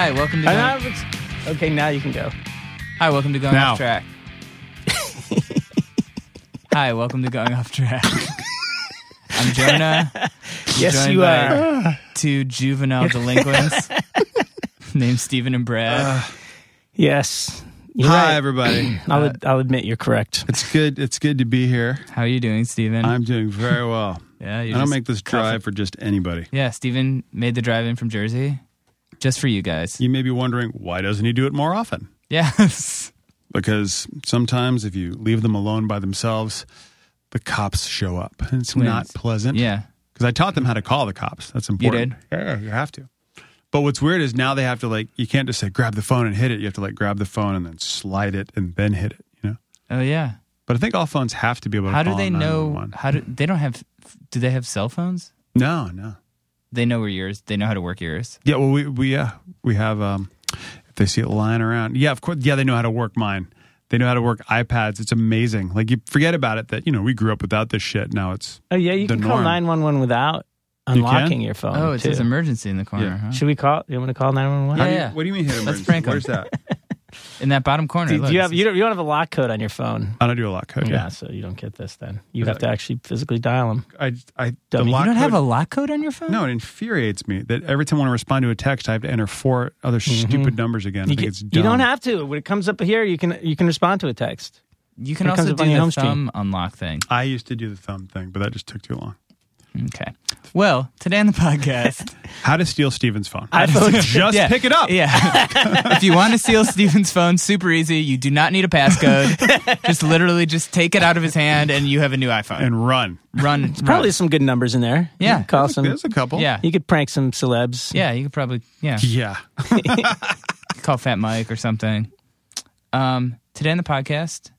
Hi, welcome to I Going, know it's- okay, now you can go. Hi, welcome to Going Now. Off Track. Hi, welcome to Going Off Track. I'm Jonah. Yes, joined you by are. Two juvenile delinquents named Stephen and Brad. Uh, yes. You're Hi, right. everybody. I'll, ad- I'll admit you're correct. It's good. It's good to be here. How are you doing, Stephen? I'm doing very well. yeah, I you don't make this drive for just anybody. Yeah, Stephen made the drive in from Jersey just for you guys. You may be wondering why doesn't he do it more often? Yes. Because sometimes if you leave them alone by themselves, the cops show up. And it's Twins. not pleasant. Yeah. Because I taught them how to call the cops. That's important. You did. Yeah, you have to. But what's weird is now they have to like you can't just say grab the phone and hit it. You have to like grab the phone and then slide it and then hit it. You know. Oh yeah. But I think all phones have to be able to. How do they know? How do they don't have? Do they have cell phones? No, no. They know where yours. They know how to work yours. Yeah, well, we we yeah we have um if they see it lying around, yeah, of course, yeah, they know how to work mine. They know how to work iPads. It's amazing. Like you forget about it that you know we grew up without this shit. Now it's Oh, yeah, you The can call 911 without can? unlocking your phone. Oh, it too. says emergency in the corner. Yeah. Huh? Should we call? You want to call 911? Yeah, How do you- yeah. What do you mean hit Let's emergency? prank 'em. Where's that? In that bottom corner. Do, do you have you don't, you don't have a lock code on your phone? I don't do a lock code. Yeah, Yeah, so you don't get this then. You have to actually physically dial them. I I the You lock You don't have a lock code on your phone? No, it infuriates me that every time I want to respond to a text, I have to enter four other stupid numbers again. I Mm-hmm. You, think get- it's you don't have to. When it comes up here, you can you can respond to a text. You can also do the home screen. thumb unlock thing. I used to do the thumb thing, but that just took too long. Okay. Well, today on the podcast, How to steal Steven's phone? iPhone. just Yeah. pick it up. yeah. if you want to steal Steven's phone, super easy. You do not need a passcode. just literally just take it out of his hand and you have a new iPhone. and run. run. Probably some good numbers in there. Yeah. You can call some. There's a couple. Yeah. You could prank some celebs. Yeah, you could probably yeah Yeah. call Fat Mike or something. Um, today on the podcast,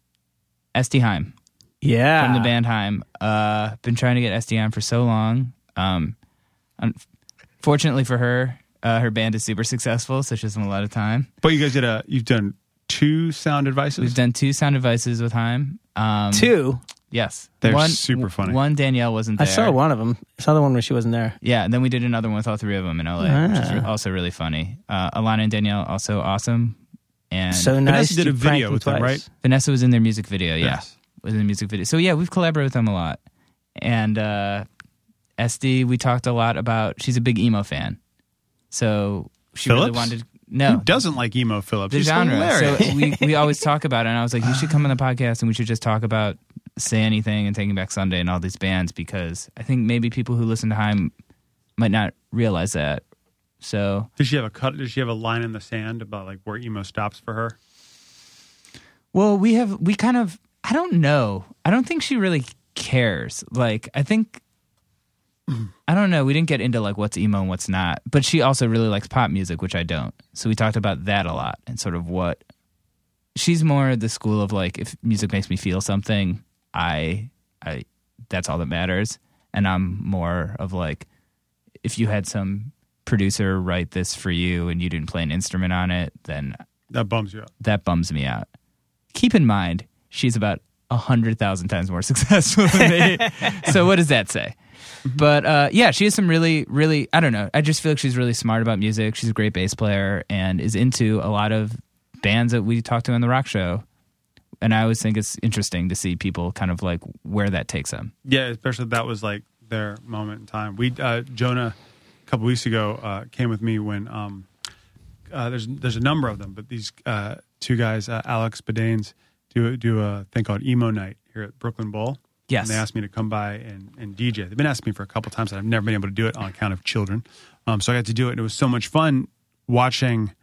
Este Haim Yeah. from the band Haim. Uh, been trying to get Este on for so long. Um, unfortunately for her, uh, her band is super successful, so she doesn't have a lot of time. But you guys did a. You've done two sound advices. We've done two sound devices with Haim. Um, Two. Yes, They're one, super funny. One Danielle wasn't there. I saw one of them. I saw the one where she wasn't there. Yeah, and then we did another one with all three of them in LA, which is Ah. re- also really funny. Uh, Alana and Danielle also awesome, and So nice. did a video them with them, twice. right? Vanessa was in their music video. Yeah, Yes. was in the music video. So yeah, we've collaborated with them a lot. And uh, Este, we talked a lot about. She's a big emo fan, so she really wanted. No, Who doesn't like Emo Philips? the genre. hilarious. So we, we always talk about it, and I was like, you should come on the podcast, and we should just talk about Say Anything and Taking Back Sunday and all these bands because I think maybe people who listen to Haim might not realize that. So Does she have a cut? Does she have a line in the sand about like where emo stops for her? Well, we have we kind of I don't know. I don't think she really cares. Like I think I don't know. We didn't get into like what's emo and what's not. But she also really likes pop music, which I don't. So we talked about that a lot and sort of what she's more the school of like if music makes me feel something, I I that's all that matters. And I'm more of like if you had some producer write this for you and you didn't play an instrument on it, then That bums you out. that bums me out. Keep in mind, she's about a hundred thousand times more successful than me. so what does that say? But uh, yeah, she has some really, really. I don't know. I just feel like she's really smart about music. She's a great bass player and is into a lot of bands that we talk to on the rock show. And I always think it's interesting to see people kind of like where that takes them. Yeah, especially that was like their moment in time. We uh, Jonah a couple weeks ago uh, came with me when um, uh, there's there's a number of them, but these uh, two guys, uh, Alex Bedanes, do do a thing called Emo Night here at Brooklyn Bowl. Yes. and they asked me to come by and, and DJ. They've been asking me for a couple times, and I've never been able to do it on account of children. Um, so I got to do it, and it was so much fun watching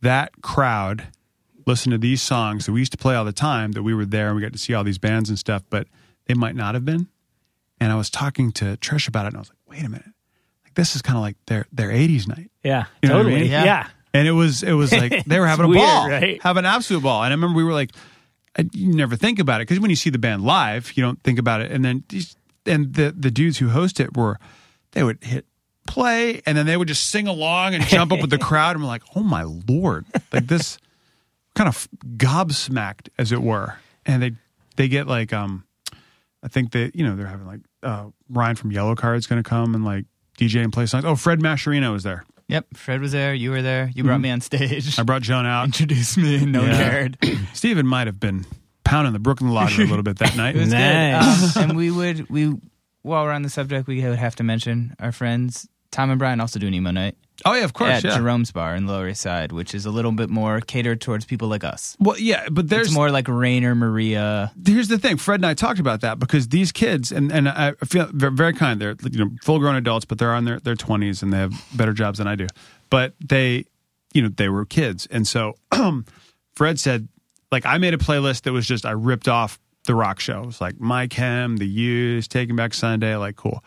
that crowd listen to these songs that we used to play all the time. That we were there and we got to see all these bands and stuff, but they might not have been. And I was talking to Trish about it, and I was like, "Wait a minute, like this is kind of like their their '80s night." Yeah. You know what I totally. mean? Yeah. Yeah. And it was it was like they were having a weird, ball, right? having an absolute ball. And I remember we were like, I, you never think about it because when you see the band live, you don't think about it. And then and the the dudes who host it were, they would hit play and then they would just sing along and jump up with the crowd. And we're like, oh my lord, like this kind of gobsmacked as it were. And they they get like um, I think that you know they're having like uh, Ryan from Yellowcard's going to come and like DJ and play songs. Oh, Fred Mascherino was there. Yep, Fred was there. You were there. You brought me on stage. I brought John out. Introduced me. and No one Yeah. cared. Steven might have been pounding the Brooklyn Lager a little bit that night. It was Nice. good. Um, and we would we while we're on the subject, we would have to mention our friends Tom and Brian also do an emo night oh yeah, of course. at yeah. Jerome's Bar in Lower East Side, which is a little bit more catered towards people like us. Well, yeah, but there's it's more like Rainer Maria. here's the thing. Fred and I talked about that because these kids, and, and I feel they're very kind. They're you know full grown adults, but they're on their their twenties and they have better jobs than I do. But they, you know, they were kids, and so Fred said, like, I made a playlist that was just I ripped off the rock show. It was like My Chem, The Used, Taking Back Sunday, like cool.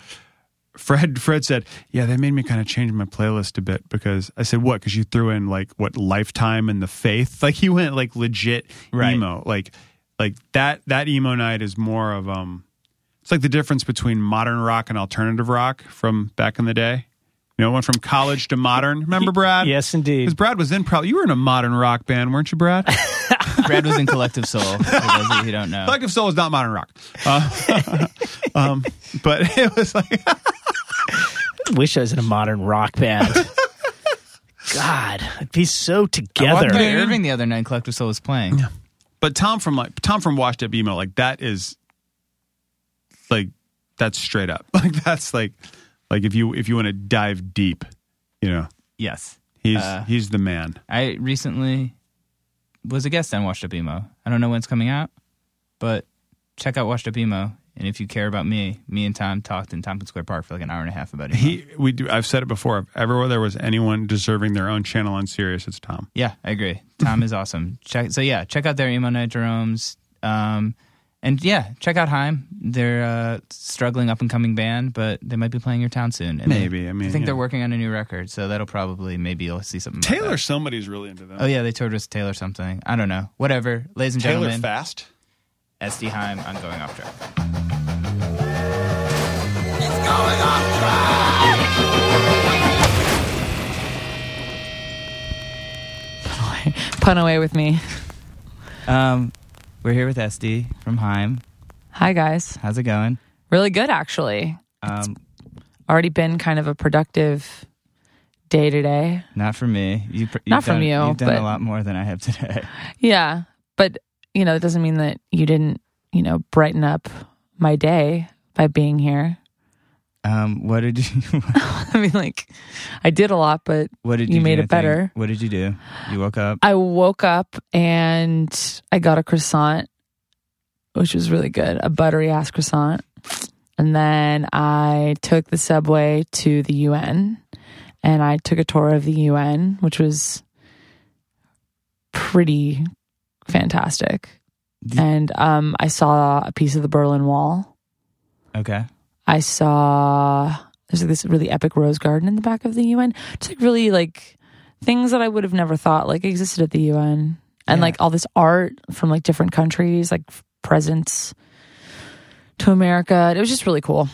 Fred Fred said, "Yeah, they made me kind of change my playlist a bit because I said what? Because you threw in like what Lifetime and the Faith. Like he went like legit Right. emo. Like like that that emo night is more of um. It's like the difference between modern rock and alternative rock from back in the day. You know, went from college to modern. Remember, Brad? Yes, indeed. Because Brad was in probably you were in a modern rock band, weren't you, Brad? Brad was in Collective Soul. For those of you who don't know, Collective Soul is not modern rock, uh, um, but it was like Wish I was in a modern rock band. God, it'd be so I walked together. by Irving the other night. Collective Soul was playing. But Tom from like Tom from Washed Up Emo, like that is like that's straight up. Like that's like like if you if you want to dive deep, you know, Yes, he's Uh, he's the man. I recently was a guest on Washed Up Emo. I don't know when it's coming out, but check out Washed Up Emo. And if you care about me, me and Tom talked in Tompkins Square Park for like an hour and a half about it. He we do I've said it before. If ever there was anyone deserving their own channel on Sirius, it's Tom. Yeah, I agree. Tom is awesome. Check so yeah, check out their emo night Jerome's. Um, and yeah, check out Haim. They're a struggling up and coming band, but they might be playing your town soon. And Maybe, they- I mean, I think yeah. they're working on a new record, so that'll probably maybe you'll see something. about Taylor that. somebody's really into that. Oh yeah, they toured with Taylor something. I don't know. Whatever, ladies and Taylor gentlemen. Fast. Este Haim on going off track. It's going off track! Pun away with me. Um, we're here with Este from Haim. Hi, guys. How's it going? Really good, actually. Um, Already been kind of a productive day today. not for me. You, pr- Not you've from done, you, You've done but- a lot more than I have today. Yeah. But, you know, it doesn't mean that you didn't, you know, brighten up my day by being here. Um, what did you? I mean, like, I did a lot, but What did You you? made it better. What did you do? You woke up. I woke up and I got a croissant, which was really good, a buttery ass croissant. And then I took the subway to the UN and I took a tour of the UN, which was pretty fantastic. And um, I saw a piece of the Berlin Wall. Okay. I saw there's like this really epic rose garden in the back of the UN. Just like really like things that I would have never thought like existed at the UN. And Yeah. like all this art from like different countries, like presents to America. It was just really cool.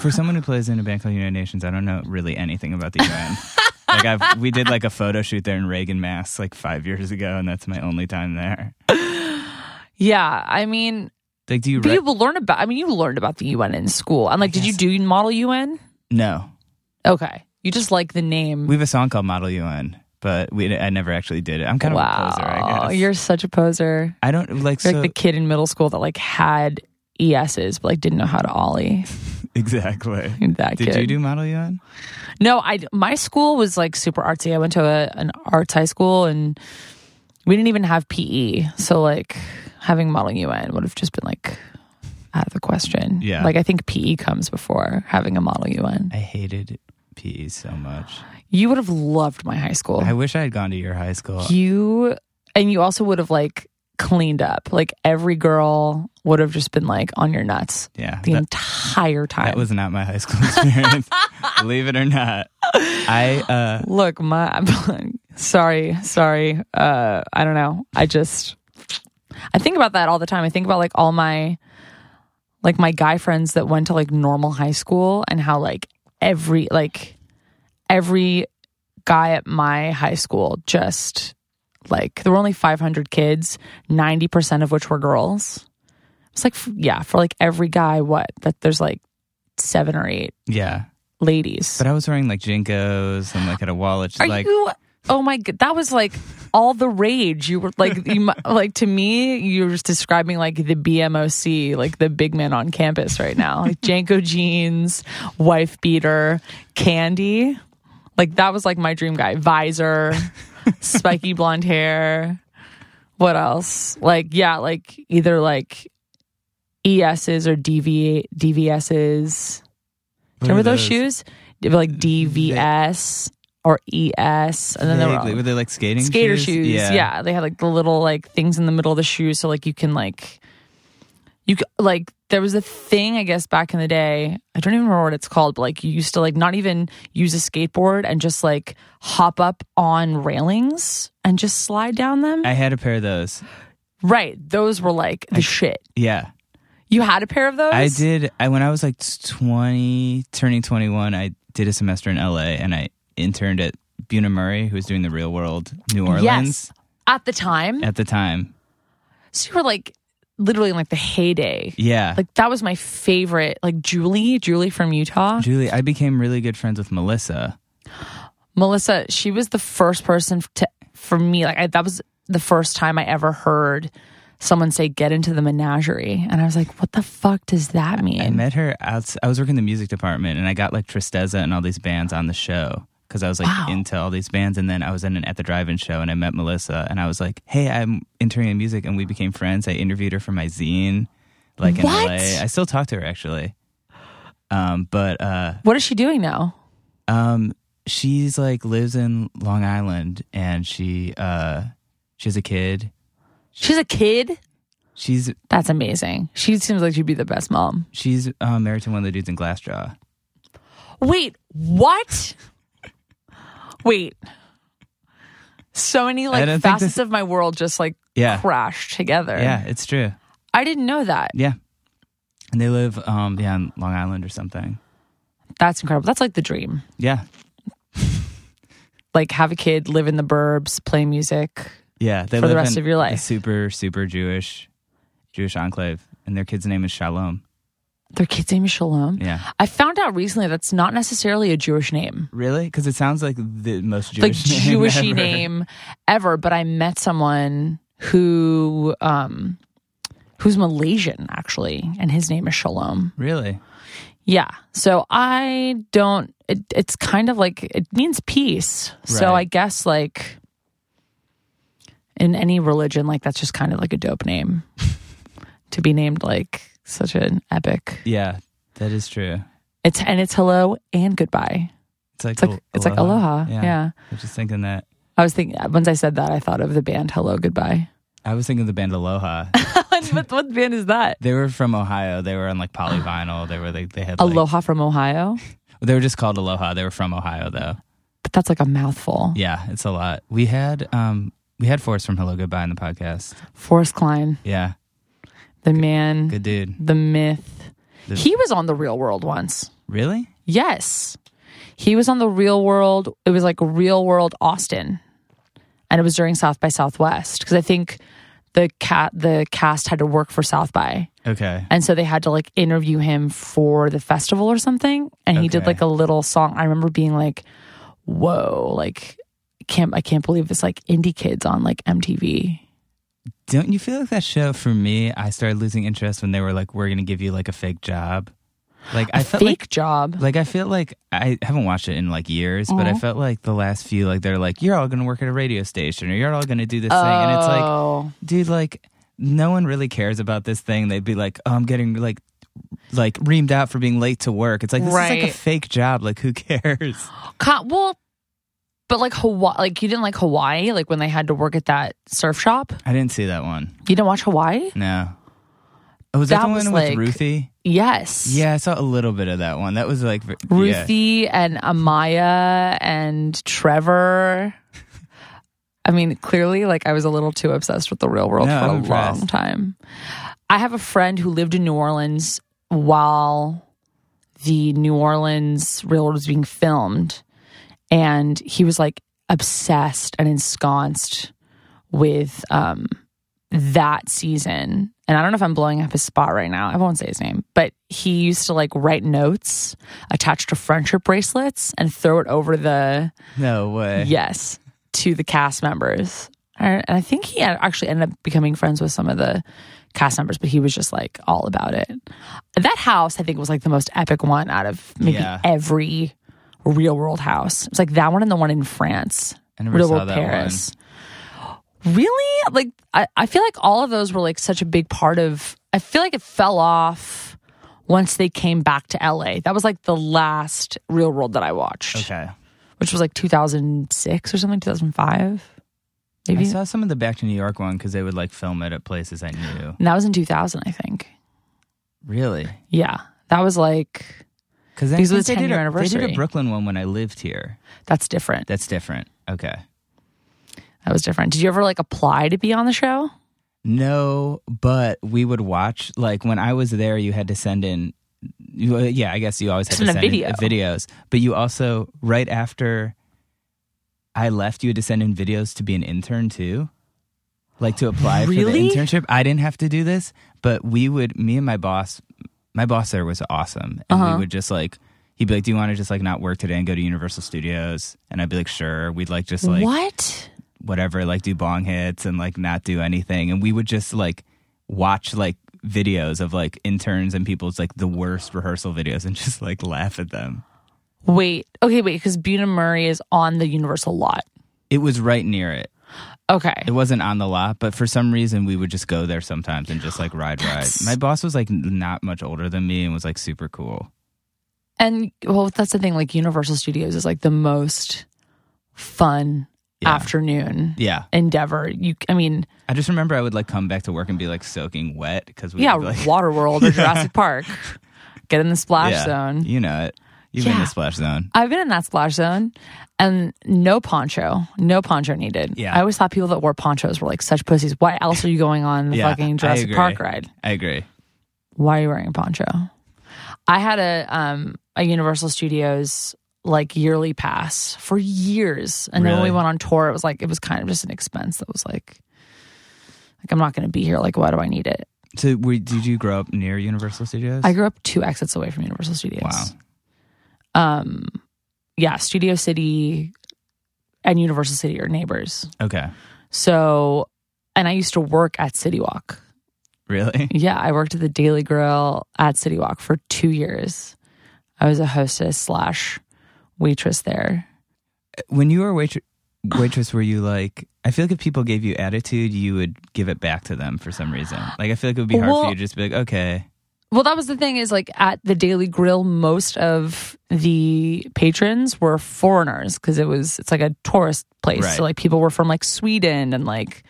For someone who plays in a band called United Nations, I don't know really anything about the UN. like I've, we did like a photo shoot there in Reagan, Mass, like five years ago, and that's my only time there. Yeah, I mean, Like, do you? Re- you learn about. I mean, you learned about the UN in school. And like, did you do Model UN? no, Okay, you just like the name. we have a song called Model UN, but we I never actually did it. I'm kind of wow, a poser, I guess. you're such a poser. I don't like so like the kid in middle school that like had ESs but like didn't know how to ollie. exactly. That Did kid. you do Model UN? No, I my school was like super artsy. I went to a, an arts high school and we didn't even have PE. So like having Model UN would have just been like out of the question. Yeah. Like I think PE comes before having a Model UN. I hated PE so much. You would have loved my high school. I wish I had gone to your high school. you and you also would have like cleaned up. Like every girl would have just been like on your nuts yeah, the that, entire time. that was not my high school experience. Believe it or not, I uh, Look, my I'm sorry, sorry. Uh I don't know. I just I think about that all the time. I think about like all my like my guy friends that went to like normal high school and how like every like every guy at my high school just like there were only 500 kids, 90% of which were girls. It's like yeah, for like every guy what that there's like 7 or 8 yeah. ladies. But I was wearing like JNCOs and like had a wallet. Are like you? Oh my god, that was like all the rage. You were like, you, mu- like to me, you were just describing like the BMOC, like the big man on campus right now, like JNCO jeans, wife beater, candy. Like that was like my dream guy. Visor, spiky blonde hair. What else? Like yeah, like either like ESs or DV DVSs. Remember are those shoes? They were like DVS or ES, and then they were were they like skating skater shoes. Yeah. Yeah. they had like the little like things in the middle of the shoes, so like you can like you like there was a thing I guess back in the day. I don't even remember what it's called, but like you used to like not even use a skateboard and just like hop up on railings and just slide down them. I had a pair of those. right, those were like the shit. Yeah. You had a pair of those? I did. I when I was like twenty, turning twenty one, I did a semester in L.A. and I interned at Bunim Murray, who was doing the Real World New Orleans Yes. At the time, at the time. so you were like literally in like the heyday. Yeah, Like that was my favorite. Like Julie, Julie from Utah. Julie, I became really good friends with Melissa. Melissa, she was the first person to for me. Like I, that was the first time I ever heard someone say "get into the menagerie," and I was like, "What the fuck does that mean?" I met her out. I was working in the music department, and I got like Tristeza and all these bands on the show because I was like Wow. into all these bands. And then I was in an at the drive-in show, and I met Melissa, and I was like, "Hey, I'm interning in music," and we became friends. I interviewed her for my zine, like in What? LA. I still talk to her actually. Um, but uh, what is she doing now? um, she's like lives in Long Island, and she uh, she has a kid. She's a kid. She's That's amazing. She seems like she'd be the best mom. she's uh, married to one of the dudes in Glassjaw. Wait, what? Wait. So many I like don't think facets this- of my world just like Yeah, crashed together. yeah, it's true. I didn't know that. Yeah. And they live um yeah, on Long Island or something. That's incredible. That's like the dream. Yeah. Like have a kid, live in the burbs, play music. Yeah. They For the rest in of your a life. super, super Jewish Jewish enclave. And their kid's name is Shalom. Their kid's name is Shalom. Yeah. I found out recently that's not necessarily a Jewish name. Really? Because it sounds like the most Jewish like name Jewishy ever. name ever, but I met someone who um who's Malaysian actually, and his name is Shalom. Really? Yeah. So I don't it, it's kind of like it means peace. So I guess like in any religion like that's just kind of like a dope name to be named like such an epic. Yeah. That is true. It's and it's hello and goodbye. It's like It's like al- it's like aloha. Yeah. yeah. I was just thinking that. I was thinking once I said that, I thought of the band Hello Goodbye. I was thinking of the band Aloha. what, what band is that? they were from Ohio. They were on like polyvinyl. They were like they had like, Aloha from Ohio, They were just called Aloha. They were from Ohio though. but that's like a mouthful. Yeah, it's a lot. We had um we had Forrest from Hello Goodbye in the podcast. Forrest Kline, Yeah, the man, good dude. the myth. The- He was on the Real World once. Really? Yes, he was on the Real World. It was like Real World Austin, and it was during South by Southwest because I think the cat the cast had to work for South by. Okay. And so they had to like interview him for the festival or something. And he did like a little song. I remember being like, whoa, like can't I can't believe it's like indie kids on like MTV. Don't you feel like that show for me? I started losing interest when they were like, "We're gonna give you like a fake job." Like I felt Fake like job. like I feel like I haven't watched it in like years, but I Uh-huh. felt like the last few like they're like, "You're all gonna work at a radio station, or you're all gonna do this thing," and it's like, Oh. dude, like no one really cares about this thing. They'd be like, "Oh, I'm getting like." Like reamed out for being late to work. It's like this is like a fake job. Like who cares? Well, but like Hawaii, like you didn't like Hawaii, like when they had to work at that surf shop. I didn't see that one. You didn't watch Hawaii? No. Oh, was that, That the was one like- with Ruthie? Yes. Yeah, I saw a little bit of that one. That was like yeah. Ruthie and Amaya and Trevor. I mean, clearly, like I was a little too obsessed with the real world No, for a I'm impressed. long time. I have a friend who lived in New Orleans while the New Orleans real world was being filmed, and he was like obsessed and ensconced with um, that season and I don't know if I'm blowing up his spot right now. I won't say his name, but he used to like write notes attached to friendship bracelets and throw it over the No way. yes to the cast members. And I think he actually ended up becoming friends with some of the cast members, but he was just like all about it. That house, I think, was like the most epic one out of maybe Yeah. every real world house. It's like that one and the one in France. I never real saw world that Paris. Really? Like I, I feel like all of those were like such a big part of I feel like it fell off once they came back to LA. That was like the last real world that I watched. Okay. Which was like 2006 or something, 2005. Maybe. I saw some of the Back to New York one because they would like film it at places I knew. And that was in 2000, I think. Really? Yeah. That was like Because it was they 10 did year a, They did a Brooklyn one when I lived here. that's different. That's different. Okay. That was different. Did you ever like apply to be on the show? No, but we would watch like when I was there. You had to send in. You, yeah, I guess you always had Send to a send video. in videos, but you also right after I left, you had to send in videos to be an intern too, like to apply Really? for the internship. I didn't have to do this, but we would. Me and my boss, my boss there was awesome, and Uh-huh. we would just like. He'd be like, "Do you want to just like not work today and go to Universal Studios?" And I'd be like, "Sure." We'd like just like what? whatever, like do bong hits and like not do anything. And we would just like watch like videos of like interns and people's like the worst rehearsal videos and just like laugh at them. Wait. Okay, wait, because Bunim Murray is on the Universal lot. It was right near it. Okay. It wasn't on the lot, but for some reason we would just go there sometimes and just like ride ride. My boss was like not much older than me and was like super cool. And well, that's the thing. Like Universal Studios is like the most fun Yeah. afternoon Yeah. endeavor. You, I mean, I just remember I would like come back to work and be like soaking wet because we yeah, like Waterworld or Jurassic Park. Get in the splash yeah, zone. You know it. You've been in the splash zone. I've been in that splash zone and no poncho, no poncho needed. Yeah. I always thought people that wore ponchos were like such pussies. Why else are you going on the Yeah, fucking Jurassic agree. Park ride? I agree. Why are you wearing a poncho? I had a um a Universal Studios like yearly pass for years. And then when we Really? went on tour, it was like it was kind of just an expense that was like like I'm not gonna be here. Like why do I need it? So, were, did you grow up near Universal Studios? I grew up two exits away from Universal Studios. Wow. Um yeah, Studio City and Universal City are neighbors. Okay. So and I used to work at City Walk. Really? Yeah, I worked at the Daily Grill at City Walk for two years. I was a hostess slash waitress there. When you were a waitress, waitress, were you like? I feel like if people gave you attitude, you would give it back to them for some reason. Like I feel like it would be hard Well- for you to just be like, okay, Well, that was the thing is like at the Daily Grill, most of the patrons were foreigners because it was it's like a tourist place. Right. So like people were from like Sweden and like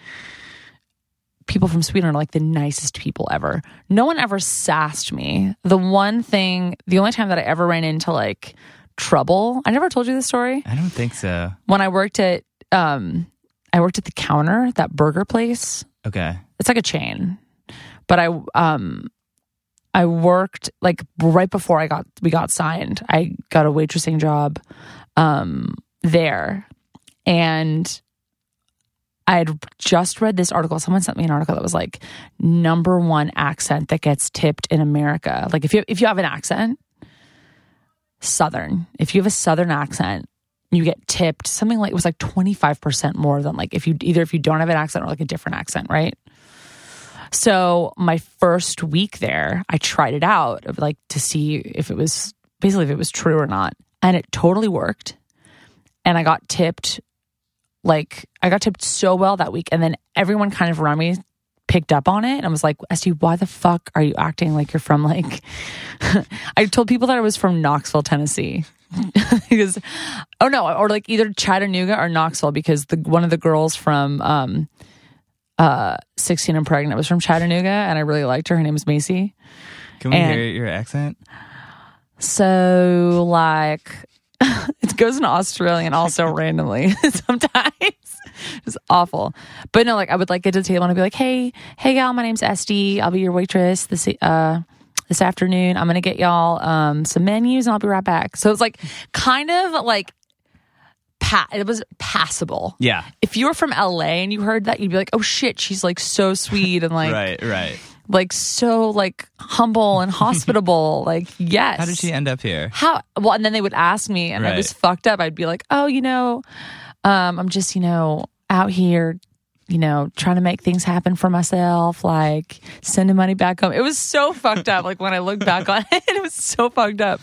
people from Sweden are like the nicest people ever. No one ever sassed me. The one thing, the only time that I ever ran into like trouble, I never told you this story. I don't think so. when I worked at um I worked at the counter, that burger place. Okay. It's like a chain. But I um I worked like right before I got we got signed. I got a waitressing job um there. And I had just read this article. Someone sent me an article that was like number one accent that gets tipped in America. Like if you if you have an accent, Southern. If you have a Southern accent, you get tipped something like it was like 25% more than like if you either if you don't have an accent or like a different accent, right? So my first week there, I tried it out of like to see if it was basically if it was true or not. And it totally worked. And I got tipped like I got tipped so well that week. And then everyone kind of around me picked up on it and I was like, Este, why the fuck are you acting like you're from like I told people that I was from Knoxville, Tennessee. because oh no, or like either Chattanooga or Knoxville because the one of the girls from um uh 16 and pregnant was from Chattanooga and I really liked her. Her name was Macy. Can we And- hear your accent? So like it goes in Australian also randomly sometimes. It's awful. But no, like I would like get to the table and I'd be like, hey, hey y'all, my name's Este. I'll be your waitress this uh this afternoon. I'm gonna get y'all um some menus and I'll be right back. So it's like kind of like pa- it was passable. Yeah. If you were from LA and you heard that, you'd be like, oh shit, she's like so sweet and like right. Right. like so like humble and hospitable. like yes. How did she end up here? How well? And then they would ask me, and I was fucked up. I'd be like, oh, you know, um, I'm just you know out here. You know, trying to make things happen for myself, like sending money back home. It was so fucked up. Like when I look back on it, it was so fucked up.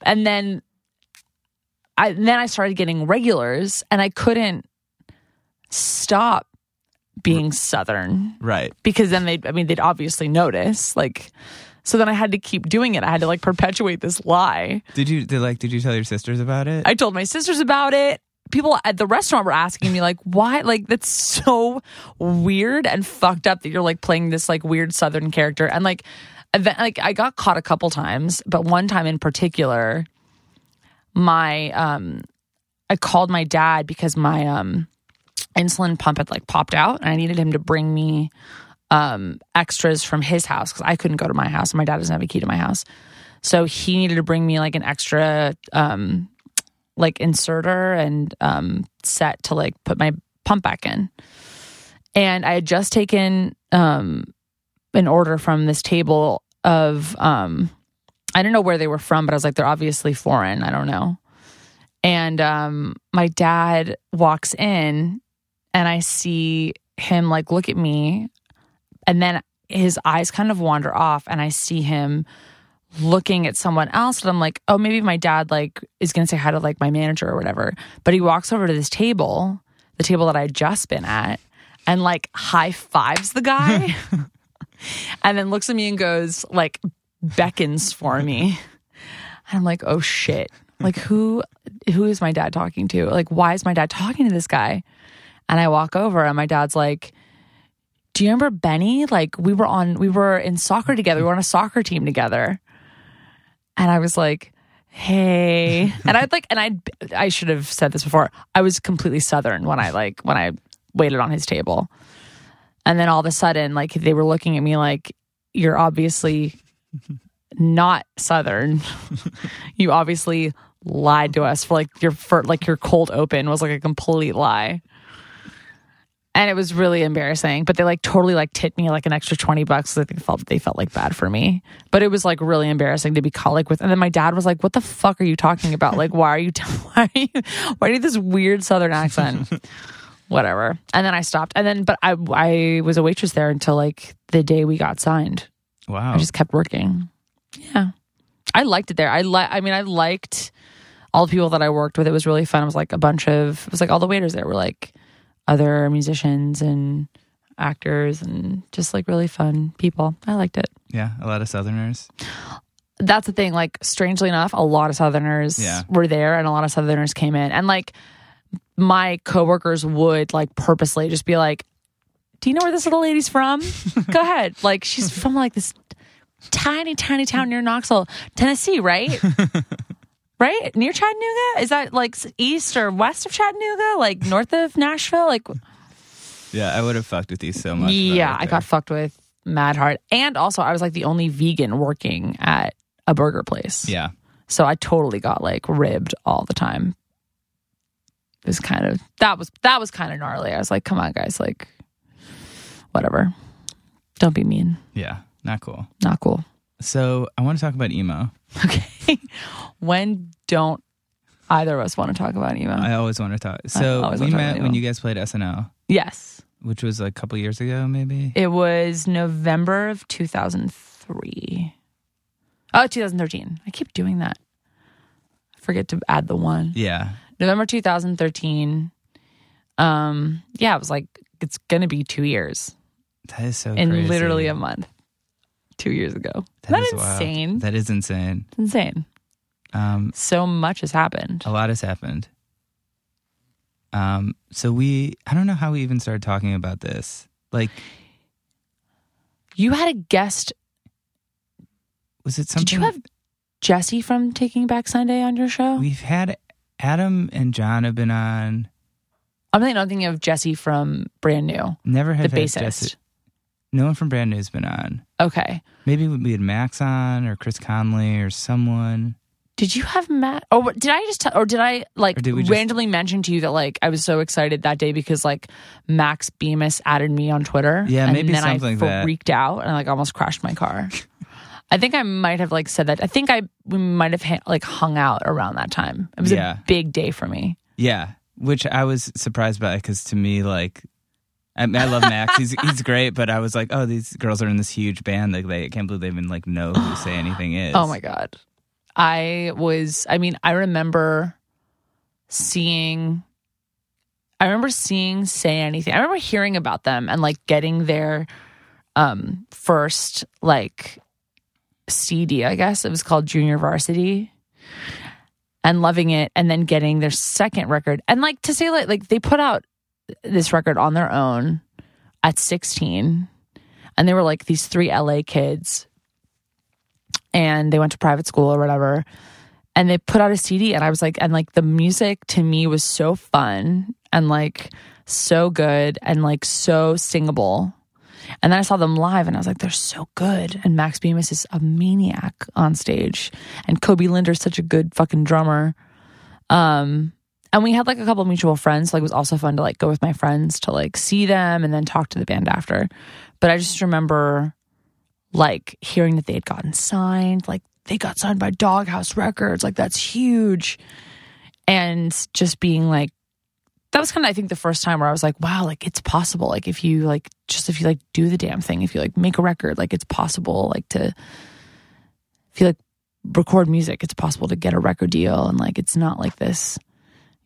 And then I then I started getting regulars and I couldn't stop being southern Right. because then they I mean they'd obviously notice like so then I had to keep doing it. I had to like perpetuate this lie. Did you did like did you tell your sisters about it? I told my sisters about it. People at the restaurant were asking me like why like that's so weird and fucked up that you're like playing this like weird southern character and like event, like I got caught a couple times, but one time in particular my um I called my dad because my um insulin pump had like popped out and I needed him to bring me um extras from his house cuz I couldn't go to my house and my dad doesn't have a key to my house. So he needed to bring me like an extra um like inserter and um set to like put my pump back in. And I had just taken um an order from this table of um I don't know where they were from, but I was like, they're obviously foreign. I don't know. And um, my dad walks in and I see him like look at me. And then his eyes kind of wander off and I see him looking at someone else. And I'm like, oh, maybe my dad like is going to say hi to like my manager or whatever. But he walks over to this table, the table that I had just been at, and like high fives the guy. and then looks at me and goes like beckons for me. And I'm like, oh shit. Like who who is my dad talking to? Like why is my dad talking to this guy? And I walk over and my dad's like, Do you remember Benny? Like we were on we were in soccer together. We were on a soccer team together. And I was like, hey. And I'd like and I'd I should have said this before. I was completely southern when I like when I waited on his table. And then all of a sudden, like they were looking at me like, You're obviously not southern. You obviously lied to us for like your for like your cold open was like a complete lie. And it was really embarrassing but they like totally like tipped me like an extra 20 bucks so they felt they felt like bad for me. But it was like really embarrassing to be caught like with and then my dad was like what the fuck are you talking about? Like why are you why are you why do you this weird southern accent? Whatever. And then i stopped. And then but i i was a waitress there until like the day we got signed Wow. I just kept working. Yeah. I liked it there. I like I mean I liked all the people that I worked with. It was really fun. It was like a bunch of it was like all the waiters there were like other musicians and actors and just like really fun people. I liked it. yeah, a lot of Southerners. That's the thing. Like strangely enough, a lot of Southerners Yeah. were there and a lot of Southerners came in. And like my coworkers would like purposely just be like, Do you know where this little lady's from? Go ahead. Like she's from like this tiny, tiny town near Knoxville, Tennessee, right? right? Near Chattanooga? Is that like east or west of Chattanooga? Like north of Nashville? Like Yeah, I would have fucked with you so much. yeah, were I got fucked with mad hard. And also I was like the only vegan working at a burger place. Yeah. So I totally got like ribbed all the time. It was kind of that was that was kind of gnarly. I was like, come on guys, like whatever. Don't be mean. Yeah. Not cool. Not cool. So I want to talk about emo. Okay. when don't either of us want to talk about emo? I always want to talk. So we met when you guys played SNL, yes. which was a couple years ago, maybe. It was November of 2003. Oh, 2013. I keep doing that. I forget to add the one. Yeah. November 2013. Um, yeah, it was like it's gonna be two years That is so in crazy. literally a month. Two years ago. That That is is wild. insane. That is insane. It's insane. Um, So much has happened. a lot has happened. Um, so we, I don't know how we even started talking about this. Like, You had a guest. was it something? Did you have Jesse from Taking Back Sunday on your show? We've had Adam and John have been on. I'm thinking, I'm thinking of Jesse from Brand New, Never the have had bassist. Jesse- No one from Brand New's been on. Okay. Maybe we had Max on or Chris Conley or someone. Did you have Matt? Or did I just tell, or did I like did we just- randomly mention to you that like I was so excited that day because like Max Bemis added me on Twitter? Yeah, and maybe then something I like that. freaked out and like almost crashed my car. I think I might have like said that. I think I we might have ha- like hung out around that time. It was Yeah. a big day for me. Yeah, which I was surprised by because to me, like, I, I love Max. he's he's great, but I was like, oh, these girls are in this huge band. Like, they I can't believe they even like know who Say Anything is. Oh my god. I was I mean, I remember seeing I remember seeing say anything. I remember hearing about them and like getting their um first like CD, I guess. It was called Junior Varsity. And loving it and then getting their second record. And like to say like like they put out this record on their own at 16 and they were like these three LA kids and they went to private school or whatever and they put out a CD and I was like and like the music to me was so fun and like so good and like so singable. And then I saw them live and I was like, they're so good. And Max Bemis is a maniac on stage. And Coby Linder's such a good fucking drummer. Um and we had like a couple mutual friends. so Like it was also fun to like go with my friends to like see them and then talk to the band after. But I just remember like hearing that they had gotten signed, like they got signed by Doghouse Records, like that's huge. And just being like, that was kind of, I think, the first time where I was like, wow, like it's possible. Like if you like, just if you like do the damn thing, if you like make a record, like it's possible, like to, you like record music, it's possible to get a record deal. And like, it's not like this,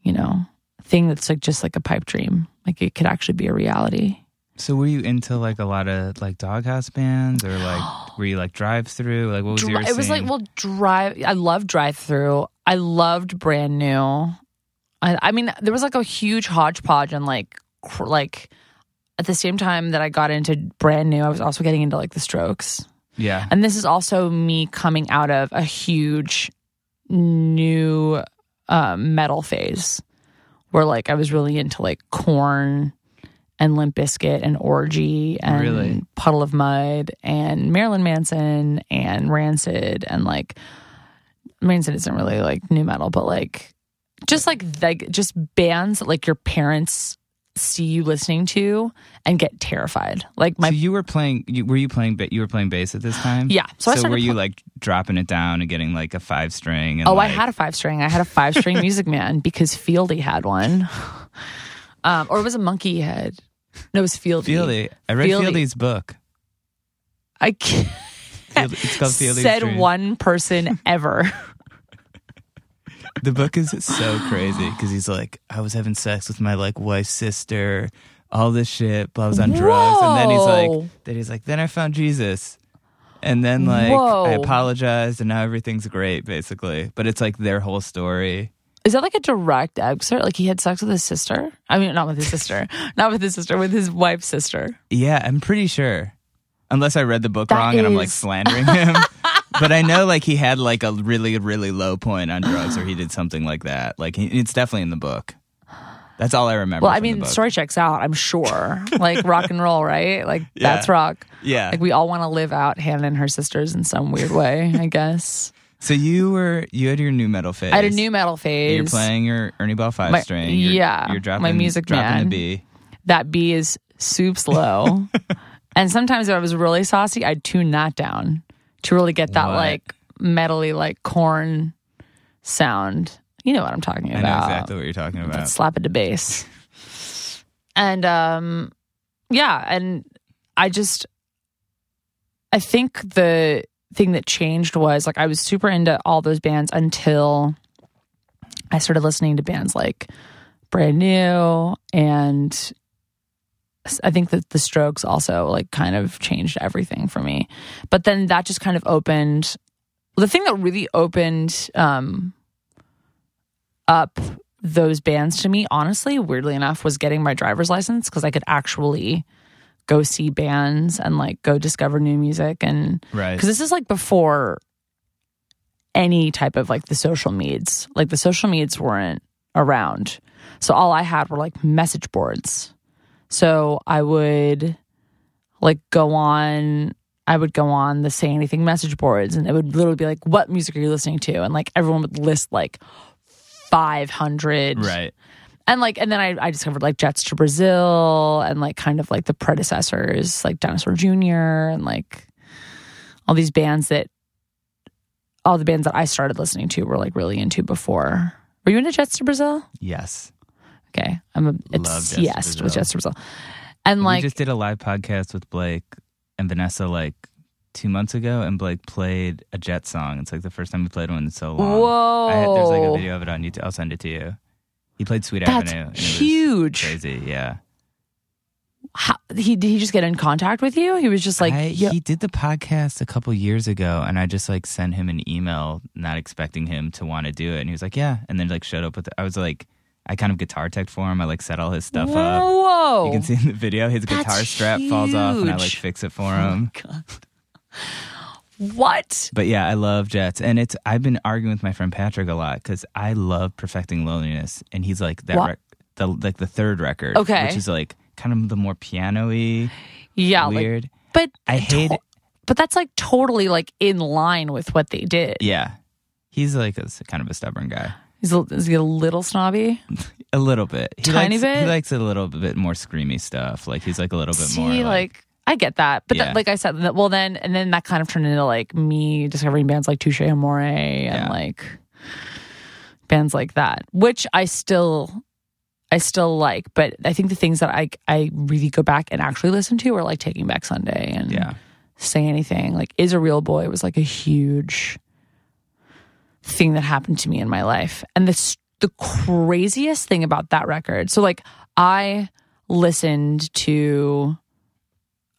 you know, thing that's like just like a pipe dream. Like it could actually be a reality. So were you into like a lot of like doghouse bands or like were you like Drive-Thru? Like what was Dri- your it was like well drive i loved Drive-Thru i loved brand new I, I mean there was like a huge hodgepodge and like cr- like at the same time that i got into brand new i was also getting into like the strokes yeah. and this is also me coming out of a huge new uh, metal phase where like i was really into like Korn and Limp Bizkit and Orgy and Really? Puddle of Mudd and Marilyn Manson and Rancid and like Rancid isn't really like nu metal, but like just like like just bands that like your parents see you listening to and get terrified. Like my so you were playing you, were you playing you were playing bass at this time? Yeah. So So, were you pl- like dropping it down and getting like a five string and Oh, I had a five string. I had a five string Music Man because Fieldy had one. Um, or it was a monkey head. No, it was Fieldy. Fieldy. I read Fieldy. Fieldy's book. I can't. Field- It's called Fieldy's said Dream. one person ever. The book is so crazy because he's like, I was having sex with my like wife's sister, all this shit, but I was on drugs, and then he's like, then he's like, then I found Jesus, and then like Whoa. I apologized, and now everything's great, basically. But it's like their whole story. Is that like a direct excerpt? Like he had sex with his sister? I mean, not with his sister, not with his sister, with his wife's sister. Yeah, I'm pretty sure, unless I read the book That wrong and I'm like is- slandering him. but I know like he had like a really really low point on drugs, or he did something like that. Like he, it's definitely in the book. That's all I remember. Well, I mean, story checks out. I'm sure, like rock and roll, right? Like Yeah. that's rock. Yeah. Like we all want to live out Hannah and her sisters in some weird way, I guess. So you were you had your nu metal phase. I had a nu metal phase. You're playing your Ernie Ball five My- string. You're, yeah, you're dropping my music dropping man. the B. that B is soup slow. and sometimes if I was really saucy, I'd tune that down to really get that What? like metally like Korn sound. You know what I'm talking about. I know exactly what you're talking about. slap it to bass. And um yeah, and I just I think the thing that changed was like I was super into all those bands until I started listening to bands like Brand New and I think that the Strokes also like kind of changed everything for me. But then that just kind of opened the thing that really opened um up those bands to me, honestly, weirdly enough, was getting my driver's license because I could actually go see bands and like go discover new music and right. because this is like before any type of like the social meds like the social meds weren't around so all i had were like message boards so i would like go on I would go on the say anything message boards and it would literally be like, what music are you listening to? And like everyone would list like 500. Right. And like, and then I, I discovered like Jets to Brazil and like kind of like the predecessors, like Dinosaur Jr. and like all these bands that, all the bands that I started listening to were like really into before. Were you into Jets to Brazil? Yes. Okay. I'm a, it's Love Jets to yes with Brazil. Jets to Brazil. And we like, just did a live podcast with Blake and Vanessa like two months ago, and Blake played a Jet song. It's like the first time we played one in so long. whoa. I had, there's like a video of it on YouTube. I'll send it to you. He played Sweet That's Avenue. and it was huge. Crazy, yeah. How, he did he just get in contact with you? He was just like, I, yeah, he did the podcast a couple years ago, and I just like sent him an email, not expecting him to want to do it, and he was like, "Yeah," and then like showed up with. I was like, I kind of guitar tech for him. I like set all his stuff up. whoa. You can see in the video, his That's guitar strap falls off, and I like fix it for oh him. What? But yeah, I love Jets, and it's I've been arguing with my friend Patrick a lot because I love perfecting loneliness, and he's like that, rec- the like the third record, Okay. which is like kind of the more piano-y, Yeah, like, weird. but I hate to- But that's like totally like in line with what they did. Yeah, he's like a, kind of a stubborn guy, He's a, is he a little snobby? a little bit, he Tiny likes, bit? He likes a little bit more screamy stuff. Like he's like a little bit See, more like, like, I get that, but Yeah. that, like I said, well then, and then that kind of turned into like me discovering bands like Touche Amore and Yeah. like bands like that, which I still, I still like. But I think the things that I I really go back and actually listen to are like Taking Back Sunday and yeah, say anything. Like is a real boy was like a huge thing that happened to me in my life. And this the craziest thing about that record. So like I listened to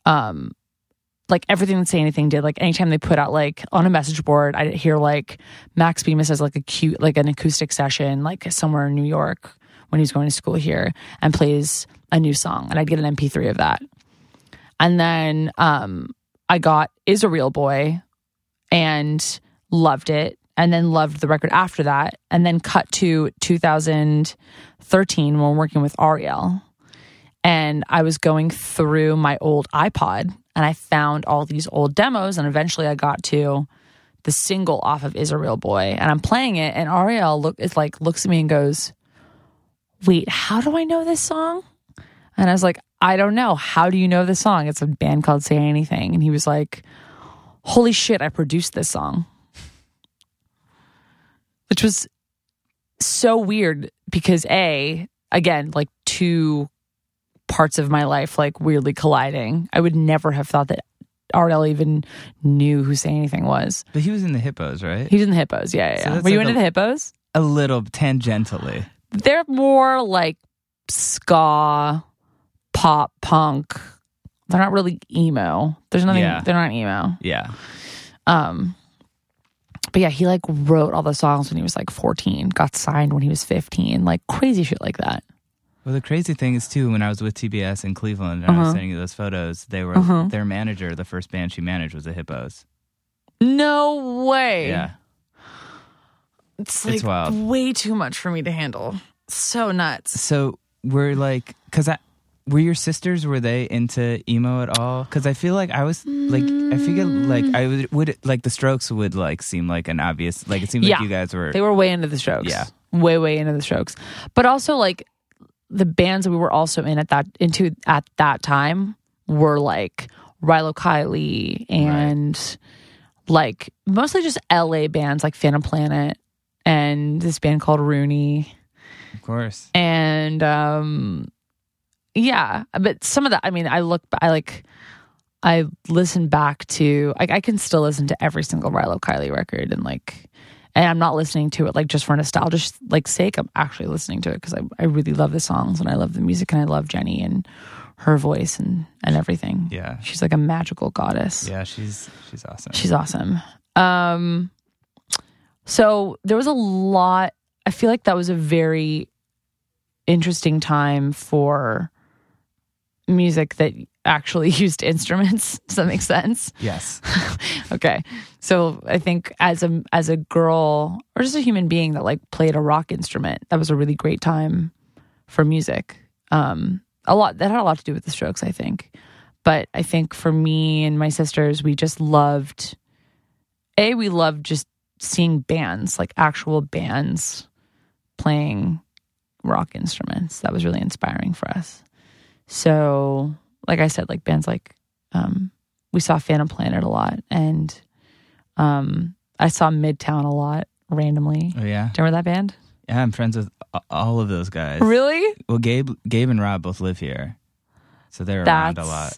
um like everything that say anything did like anytime they put out like on a message board i'd hear like max bemis has like a cute like an acoustic session like somewhere in new york when he was going to school here and plays a new song and i'd get an mp3 of that and then um I got Is a Real Boy and loved it. And then loved the record after that. And then cut to 2013 when working with Ariel. And I was going through my old iPod and I found all these old demos. And eventually I got to the single off of Is a Real Boy. And I'm playing it. And Ariel look is like looks at me and goes, Wait, how do I know this song? And I was like, I don't know. How do you know this song? It's a band called Say Anything. And he was like, Holy shit, I produced this song. Which was so weird because A, again, like two parts of my life like weirdly colliding. I would never have thought that Ariel even knew who Say Anything was. but he was in the Hippos, right? He was in the hippos, yeah, yeah. So yeah. Were you into a- the hippos? a little tangentially. they're more like ska, pop, punk. They're not really emo. There's nothing. Yeah. They're not emo. Yeah, Um, but yeah, he like wrote all the songs when he was like 14. Got signed when he was 15. Like crazy shit like that. Well, the crazy thing is too, when I was with TBS in Cleveland and I Uh-huh. was sending you those photos, they were Uh-huh. their manager. The first band she managed was the Hippos. No way. Yeah, it's It's like wild. way too much for me to handle. So nuts. so we're like, because I were your sisters were they into emo at all? Because I feel like I was like, I figured like I would, would like the Strokes would like seem like an obvious like it seemed Yeah. like you guys were They were way into the Strokes. Yeah. way way into the Strokes. But also like the bands that we were also in at that into at that time were like Rilo Kiley and like mostly just LA bands like Phantom Planet and this band called Rooney of course. and um yeah but some of that i mean i look i like i listen back to like i can still listen to every single rilo kiley record and like and i'm not listening to it like just for nostalgia like sake i'm actually listening to it because I, I really love the songs and i love the music and i love jenny and her voice and and everything Yeah, she's like a magical goddess yeah, she's she's awesome. She's awesome. Um so there was a lot I feel like that was a very interesting time for music that actually used instruments. Does that make sense? yes, Okay. So I think as a as a girl or just a human being that like played a rock instrument, that was a really great time for music. Um a lot that had a lot to do with the strokes, I think. but I think for me and my sisters, we just loved. A, we loved just seeing bands, like actual bands, playing rock instruments. That was really inspiring for us. So, like I said, like bands like um, we saw Phantom Planet a lot, and um, I saw Midtown a lot randomly. Oh yeah, Do you remember that band? yeah. I'm friends with all of those guys. Really? Well, Gabe, Gabe and Rob both live here, so they're That's around a lot.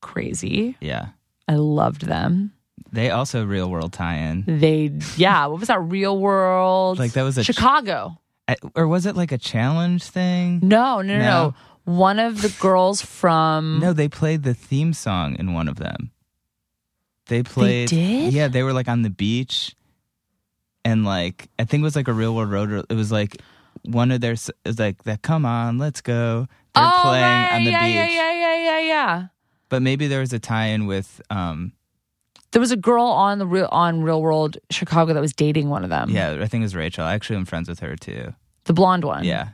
crazy. Yeah, I loved them. they also real world tie-in. They, yeah. What was that? Real World? Like that was a Chicago. Uh, or was it like a challenge thing? No, no, no, No. no. One of the girls from No, they played the theme song in one of them. They played. did? Yeah, they were like on the beach, and like I think it was like a real world road. It was like one of their. s- It was like that. Come on, let's go. They're oh, playing right. on the yeah, beach, Yeah, yeah, yeah, yeah, yeah. but maybe there was a tie-in with. um There was a girl on the real on Real World Chicago that was dating one of them. Yeah, I think it was Rachel. I actually am friends with her too. the blonde one. Yeah,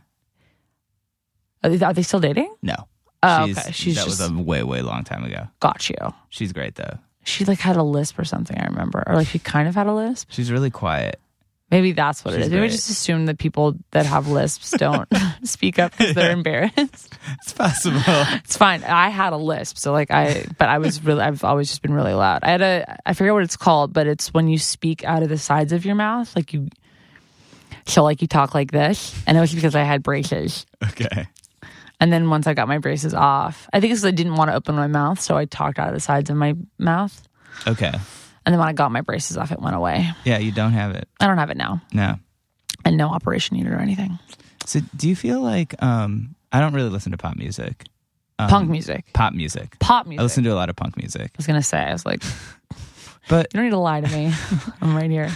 Are they, still dating? no. Oh, She's, okay. She's that just was a way way long time ago. got you. She's great though. She like had a lisp or something. I remember, or like she kind of had a lisp. She's really quiet. Maybe that's what it She's is. Maybe we great. just assume that people that have lisps don't speak up because they're embarrassed. It's possible. It's fine. I had a lisp, so like I, but I was really, I've always just been really loud. I had a, I forget what it's called, but it's when you speak out of the sides of your mouth, like you, so like you talk like this, and it was because I had braces. okay. And then once I got my braces off, I think it's 'cause I didn't want to open my mouth, so I talked out of the sides of my mouth. Okay. And then when I got my braces off, it went away. Yeah, you don't have it. I don't have it now, No. and no operation needed or anything. So do you feel like um I don't really listen to pop music. Um, Punk music, Pop music. pop music. I listen to a lot of punk music. I was gonna say, I was like, But you don't need to lie to me. I'm right here.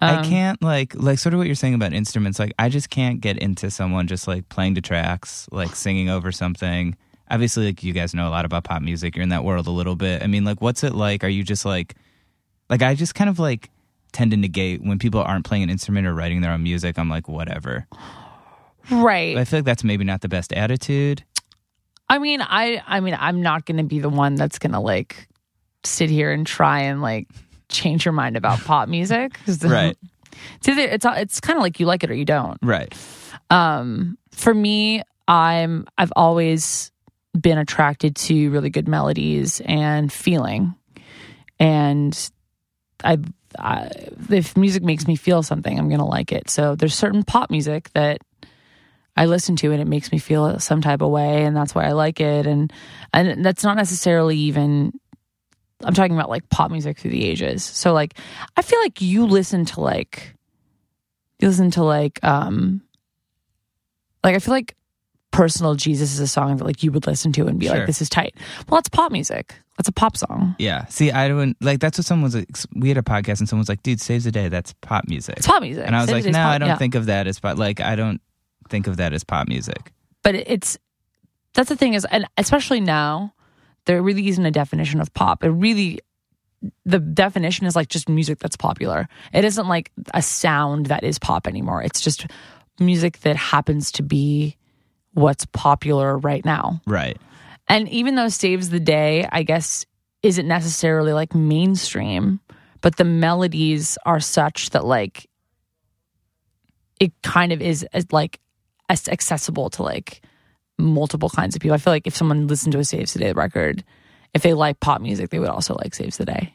I Um, can't like like sort of what you're saying about instruments. Like I just can't get into someone just like playing to tracks, like singing over something. Obviously, like you guys know a lot about pop music. You're in that world a little bit. I mean, like what's it like? Are you just like like I just kind of like tend to negate when people aren't playing an instrument or writing their own music. I'm like whatever. Right. I feel like that's maybe not the best attitude. I mean, I I mean, I'm not going to be the one that's going to like sit here and try and like change your mind about pop music. Right. It's either, it's it's kind of like you like it or you don't. Right. Um, for me, I'm I've always been attracted to really good melodies and feeling, and I, I if music makes me feel something, I'm gonna like it. So there's certain pop music that I listen to and it makes me feel some type of way, and that's why I like it. And and that's not necessarily even. I'm talking about like pop music through the ages. So like, I feel like you listen to like, you listen to like, um, like I feel like personal Jesus is a song that like you would listen to and be Sure. like, this is tight. Well, it's pop music. That's a pop song. Yeah. See, I don't like that's what someone was. like, We had a podcast and someone was like, "Dude, saves the day. That's pop music." It's pop music. And I was Save like, "No, pop- I don't yeah. think of that as pop. Like, I don't think of that as pop music." but it's that's the thing is and especially now there really isn't a definition of pop. It really the definition is like just music that's popular. It isn't like a sound that is pop anymore. It's just music that happens to be what's popular right now. Right. and even though saves the day i guess isn't necessarily like mainstream but the melodies are such that like it kind of is like accessible to like multiple kinds of people i feel like if someone listened to a saves the day record if they like pop music they would also like saves the day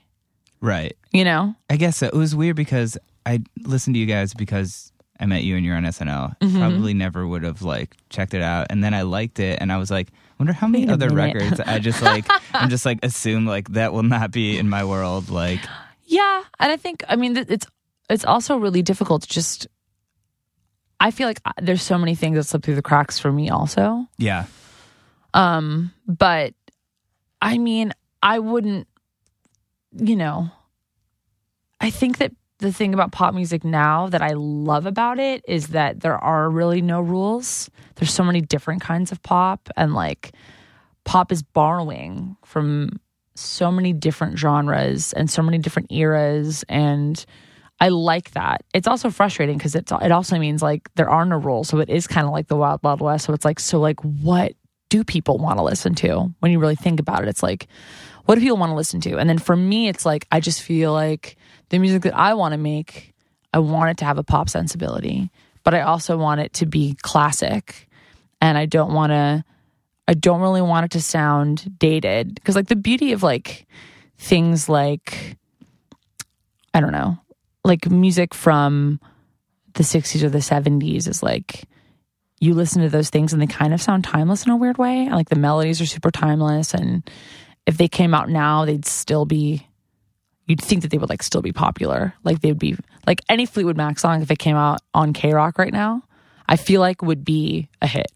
Right. you know I guess so. it was weird because I listened to you guys because I met you and you're on SNL. Mm-hmm. Probably never would have like checked it out, and then I liked it, and I was like, wonder how many other minute. records I just like. I'm just like assume like that will not be in my world. Like, Yeah, and I think I mean it's it's also really difficult to just. I feel like there's so many things that slip through the cracks for me also. yeah, Um, but I mean, I wouldn't, you know, I think that the thing about pop music now that I love about it is that there are really no rules. There's so many different kinds of pop, and like pop is borrowing from so many different genres and so many different eras and I like that. It's also frustrating because it's it also means like there are no rules, so it is kind of like the wild wild west. So it's like so like what do people want to listen to? When you really think about it, it's like, what do people want to listen to? And then for me, it's like, I just feel like the music that I want to make, I want it to have a pop sensibility, but I also want it to be classic. And I don't want to, I don't really want it to sound dated. Cause like the beauty of like things like, I don't know, like music from the 60s or the 70s is like, you listen to those things and they kind of sound timeless in a weird way. Like the melodies are super timeless. And if they came out now, they'd still be, you'd think that they would like still be popular. Like they'd be, like any Fleetwood Mac song, if it came out on K Rock right now, I feel like would be a hit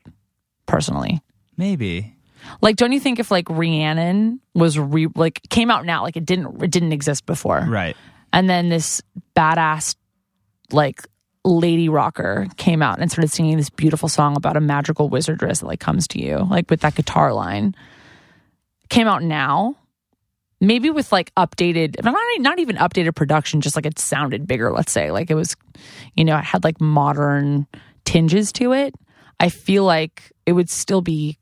personally. Maybe. Like, don't you think if like Rhiannon was re like came out now, like it didn't it didn't exist before, Right. And then this badass like lady rocker came out and started singing this beautiful song about a magical wizardress that like comes to you, like with that guitar line. Came out now, maybe with like updated, not not even updated production, just like it sounded bigger. Let's say like it was, you know, it had like modern tinges to it. I feel like it would still be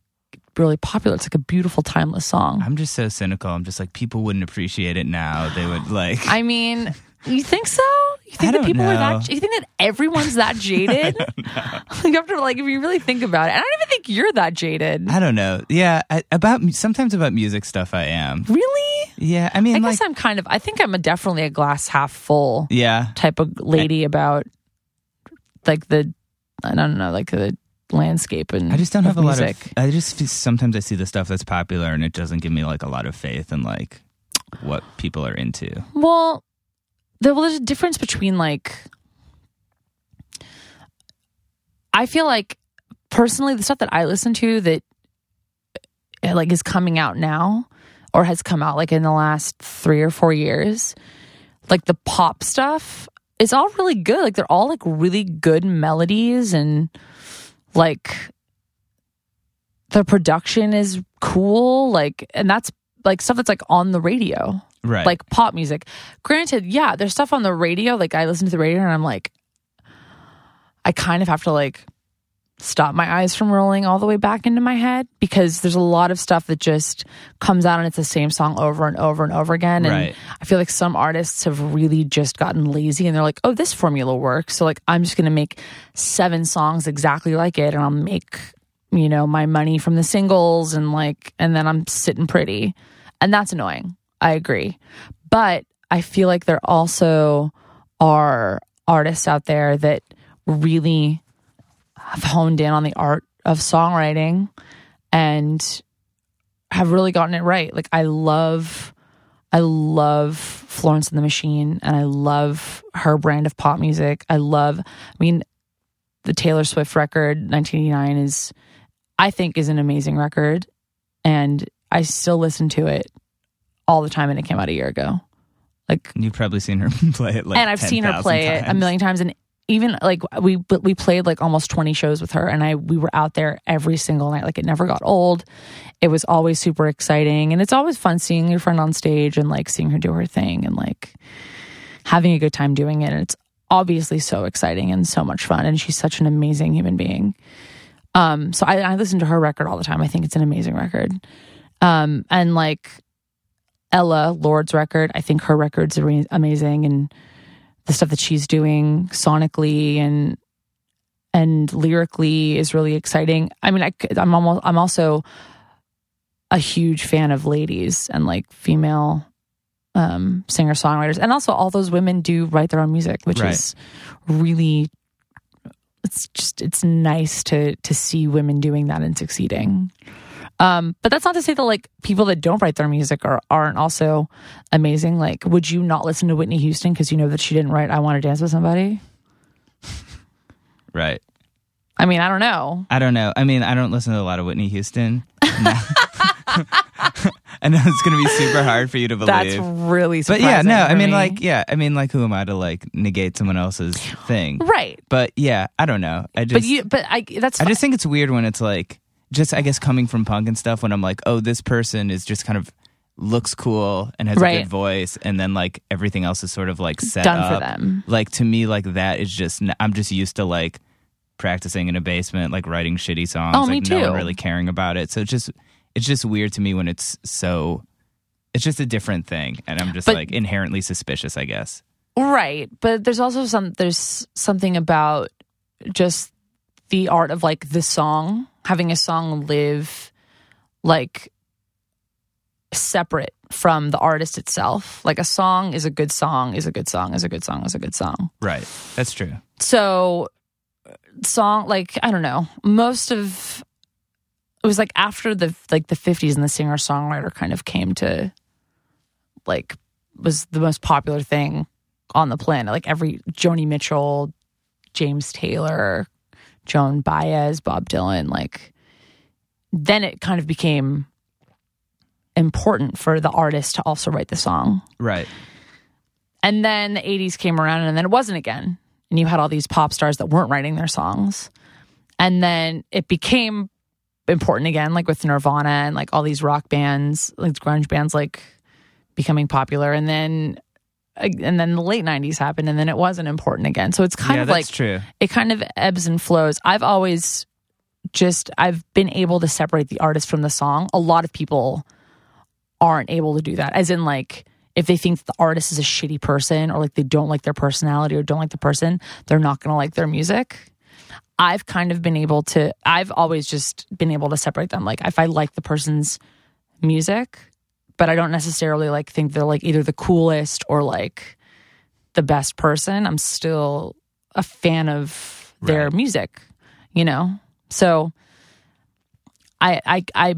really popular. It's like a beautiful, timeless song. I'm just so cynical. I'm just like people wouldn't appreciate it now. They would like. I mean, you think so? You think I that people are know. that? You think that everyone's that jaded? like after, like, if you really think about it, I don't even think you're that jaded. I don't know. Yeah, I, about sometimes about music stuff. I am. Really? Yeah, I mean, I like, guess I'm kind of. I think I'm a definitely a glass half full yeah, type of lady about like the. I don't know, like the landscape and I just don't have a lot of. I just sometimes I see the stuff that's popular, and it doesn't give me like a lot of faith in like what people are into. Well, there, well, there's a difference between like. I feel like personally, the stuff that I listen to that uh, like is coming out now or has come out like in the last three or four years, like the pop stuff, it's all really good. Like they're all like really good melodies and like the production is cool. Like, and that's like stuff that's like on the radio Right. like pop music. Granted, yeah, there's stuff on the radio. Like I listen to the radio and I'm like, I kind of have to like stop my eyes from rolling all the way back into my head because there's a lot of stuff that just comes out and it's the same song over and over and over again. And Right. I feel like some artists have really just gotten lazy and they're like, oh, this formula works. So like I'm just gonna make seven songs exactly like it and I'll make, you know, my money from the singles and like and then I'm sitting pretty. And that's annoying. I agree. But I feel like there also are artists out there that really have honed in on the art of songwriting and have really gotten it right. Like I love I love Florence and the Machine and I love her brand of pop music. I love I mean the Taylor Swift record 1989 is I think is an amazing record and I still listen to it all the time and it came out a year ago. Like You've probably seen her play it like and I've seen her 10,000 play it a million times and even like we we played like almost 20 shows with her and I we were out there every single night. Like it never got old. It was always super exciting and it's always fun seeing your friend on stage and like seeing her do her thing and like having a good time doing it and it's obviously so exciting and so much fun and she's such an amazing human being. Um so I, I listen to her record all the time. I think it's an amazing record. Um and like Ella Lorde's record. I think her record's are amazing, and the stuff that she's doing sonically and and lyrically is really exciting. I mean, I, I'm almost I'm also a huge fan of ladies and like female um, singer songwriters, and also all those women do write their own music, which Right. is really it's just it's nice to to see women doing that and succeeding. Um, but that's not to say that like people that don't write their music are aren't also amazing. Like, would you not listen to Whitney Houston because you know that she didn't write "I Want to Dance with Somebody"? Right. I mean, I don't know. I don't know. I mean, I don't listen to a lot of Whitney Houston. No. I know it's going to be super hard for you to believe. That's really but yeah, no, I mean, me. like, yeah, I mean, like, who am I to like negate someone else's thing? right. But yeah, I don't know. I just, But you, but I that's I fine. just think it's weird when it's like, just I guess coming from punk and stuff. When I'm like, oh, this person is just kind of looks cool and has a good voice, and then like everything else is sort of like set Done for up. them. Like to me, like that is just I'm just used to like practicing in a basement, like writing shitty songs. Oh, like no one really caring about it. So it's just it's just weird to me when it's so it's just a different thing. And I'm just But- like inherently suspicious, I guess. Right. But there's also some there's something about just the art of like the song, having a song live like separate from the artist itself. Like a song is a good song, is a good song, is a good song, is a good song. Right. That's true. So song like I don't know, most of it was like after the like the 50s and the singer songwriter kind of came to like was the most popular thing on the planet. Like every Joni Mitchell, James Taylor, Joan Baez, Bob Dylan, like then it kind of became important for the artist to also write the song. Right. And then the 80s came around and then it wasn't again. And you had all these pop stars that weren't writing their songs. And then it became important again, like with Nirvana and like all these rock bands, like grunge bands, like becoming popular. And then, and then the late 90s happened and then it wasn't important again. So it's kind yeah, of that's like, true. it kind of ebbs and flows. I've always just I've been able to separate the artist from the song. A lot of people aren't able to do that. As in like if they think the artist is a shitty person or like they don't like their personality or don't like the person, they're not going to like their music. I've kind of been able to I've always just been able to separate them. Like if I like the person's music, but I don't necessarily like think they're like either the coolest or like the best person, I'm still a fan of their Right. music, you know? So I I I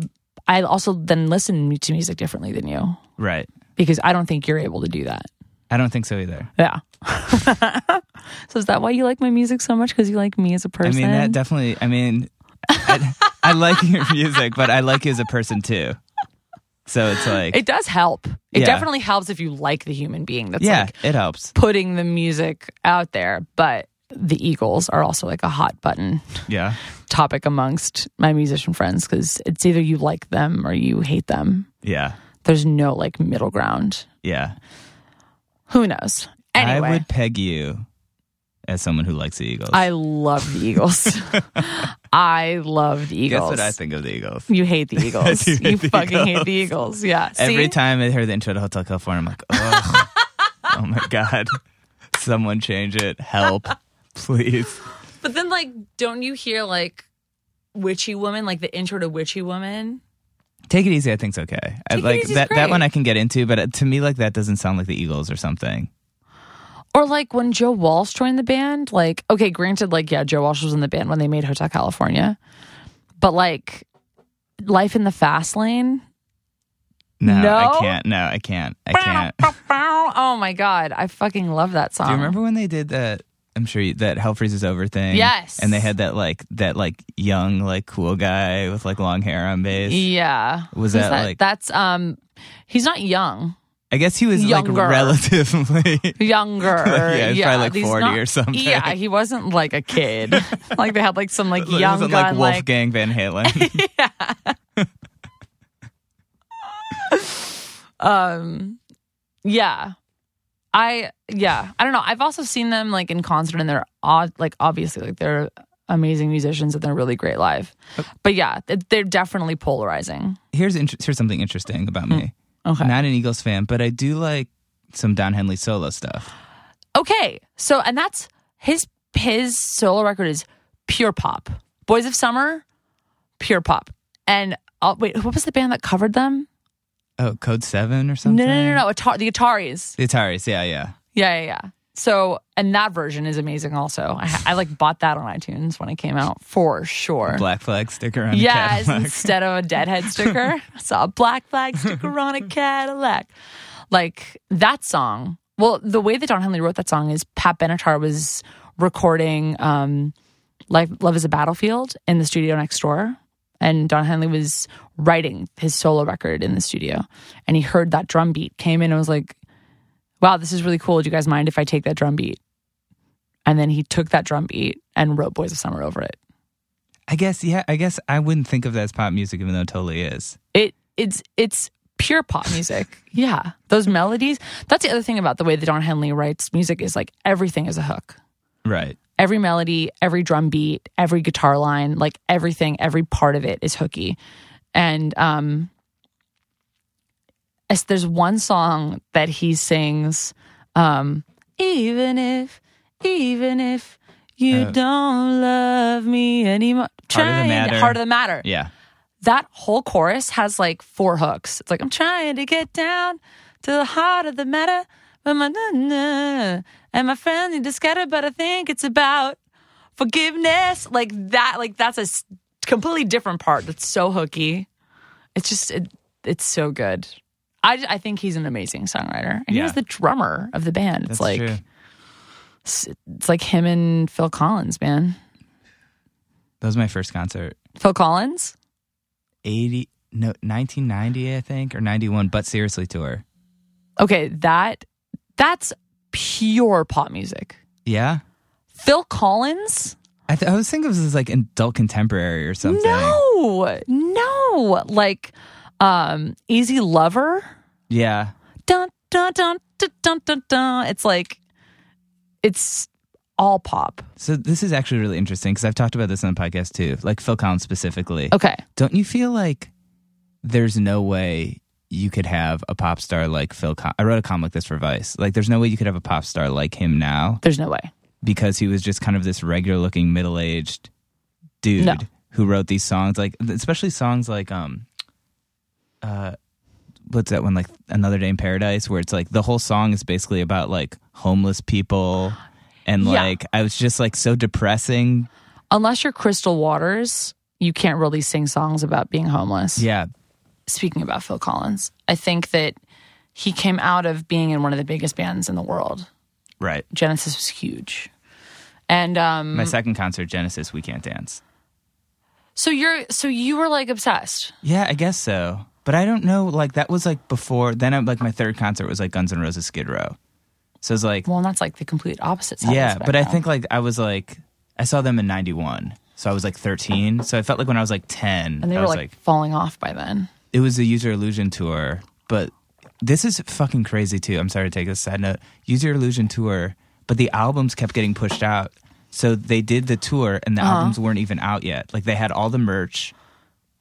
I also then listen to music differently than you Right. because I don't think you're able to do that. I don't think so either. Yeah. so is that why you like my music so much? Because you like me as a person? I mean, that definitely. I mean, I, I like your music, but I like you as a person too. So it's like, it does help. It Yeah. definitely helps if you like the human being that's yeah, like it helps. putting the music out there. But the Eagles are also like a hot button Yeah, topic amongst my musician friends because it's either you like them or you hate them. yeah, There's no like middle ground. yeah. Who knows? Anyway. I would peg you as someone who likes the Eagles. I love the Eagles. I love the Guess Eagles. what I think of the Eagles. You hate the Eagles. hate you the fucking hate the Eagles. Yeah. Every See? time I hear the intro to Hotel California, I'm like, oh, oh my god, someone change it, help, please. But then, like, don't you hear like Witchy Woman, like the intro to Witchy Woman? Take it easy. I think's okay. I, like that. That one I can get into, but uh, to me, like that doesn't sound like the Eagles or something. Or like when Joe Walsh joined the band, like, okay, granted, like, yeah, Joe Walsh was in the band when they made Hotel California. But like Life in the Fast Lane. No, No? I can't. No, I can't. I can't. Oh my God. I fucking love that song. Do you remember when they did that? I'm sure you, that Hell Freezes Over thing. Yes. and they had that like that like young like cool guy with like long hair on bass. Yeah. Was Who's that, like- That's, um, he's not young. I guess he was Younger. like relatively. Younger. Yeah, he's probably, like, he's 40 or something. Yeah, he wasn't like a kid. like they had like some like it young wasn't gun, like like, Wolfgang Van Halen. yeah. um yeah i yeah i don't know i've also seen them like in concert and they're odd like obviously like they're amazing musicians and they're really great live but yeah they're definitely polarizing here's inter- here's something interesting about me. Okay Not an Eagles fan, but I do like some Don Henley solo stuff. okay so and that's his his solo record is pure pop boys of summer pure pop and uh, wait what was the band that covered them Oh, Code Seven or no something. no no no Atar- the ataris The Ataris. Yeah, yeah. Yeah, yeah, yeah. So, and that version is amazing. Also, I, I like bought that on iTunes when it came out for sure. Black flag sticker on Cadillac. instead of a deadhead sticker, I saw a black flag sticker on a Cadillac. Like that song. Well, the way that Don Henley wrote that song is Pat Benatar was recording um, "Life Love Is a Battlefield" in the studio next door, and Don Henley was writing his solo record in the studio, and he heard that drum beat, came in, and was like, "Wow, this is really cool. Do you guys mind if I take that drum beat?" And then he took that drum beat and wrote "Boys of Summer" over it. I guess. Yeah. I guess I wouldn't think of that as pop music, even though it totally is. it it's it's pure pop music. yeah, those melodies. That's the other thing about the way that Don Henley writes music is like everything is a hook. Right. every melody, every drum beat, every guitar line, like everything, every part of it is hooky. And um there's one song that he sings um even if even if you Uh, don't love me anymore Heart of the trying- heart of the matter Yeah. that whole chorus has like four hooks. It's like I'm trying to get down to the heart of the matter, but my na- na- and my friends need to scatter, but I think it's about forgiveness. Like that, like that's a completely different part. That's so hooky. It's just it, it's so good. I I think he's an amazing songwriter, and he Yeah. was the drummer of the band. It's That's like true. it's, it's like him and Phil Collins, man. That was my first concert. Phil Collins. 80 no 1990 I think or 91 but seriously tour. Okay, that that's pure pop music. Yeah. Phil Collins? I, th- I was thinking it was like adult contemporary or something. No, no, like um, Easy Lover. Yeah. Dun dun dun dun dun dun. dun. It's like it's all pop. So this is actually really interesting because I've talked about this on the podcast too, like Phil Collins specifically. Okay, Don't you feel like there's no way you could have a pop star like Phil? Collins? I wrote a comic like this for Vice. Like, there's no way you could have a pop star like him now there's no way. because he was just kind of this regular looking middle aged dude No. who wrote these songs, like especially songs like um, uh, what's that one like Another Day in Paradise, where it's like the whole song is basically about like homeless people. And Yeah. like, I was just like so depressing. Unless you're Crystal Waters, you can't really sing songs about being homeless. Yeah. Speaking about Phil Collins, I think that he came out of being in one of the biggest bands in the world. Right. Genesis was huge. And um My second concert, Genesis, We Can't Dance. so you're so you were like obsessed. Yeah, I guess so. But I don't know. Like that was like before. Then I, like my third concert was like Guns N' Roses Skid Row. So it's like Well, and that's like the complete opposite side. yeah. the But I think like I was like I saw them in '91, so I was like 13. So I felt like when I was like 10, and they I were was like, like, falling off by then. it was the Use Your Illusion tour. But this is fucking crazy too. I'm sorry to take a side note. Use Your Illusion tour, but the albums kept getting pushed out. So they did the tour, and the Uh-huh. albums weren't even out yet. Like they had all the merch,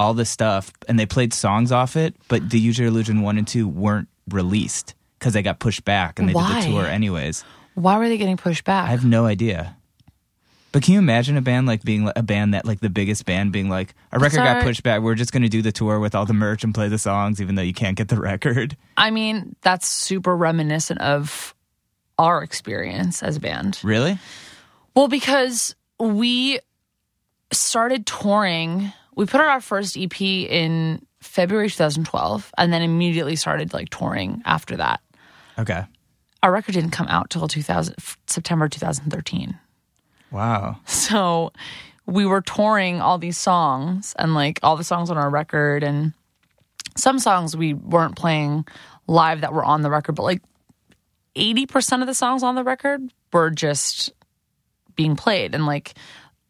all the stuff, and they played songs off it. But the Use Your Illusion one and two weren't released because they got pushed back, and they Why? did the tour anyways. Why were they getting pushed back? I have no idea. But can you imagine a band like being a band that like the biggest band being like a record got pushed back. We're just going to do the tour with all the merch and play the songs, even though you can't get the record. I mean, that's super reminiscent of our experience as a band. Really? Well, because we started touring, we put out our first EP in February 2012, and then immediately started like touring after that. Okay. Our record didn't come out till 2000 September 2013. Wow. So we were touring all these songs and like all the songs on our record and some songs we weren't playing live that were on the record, but like 80% of the songs on the record were just being played and like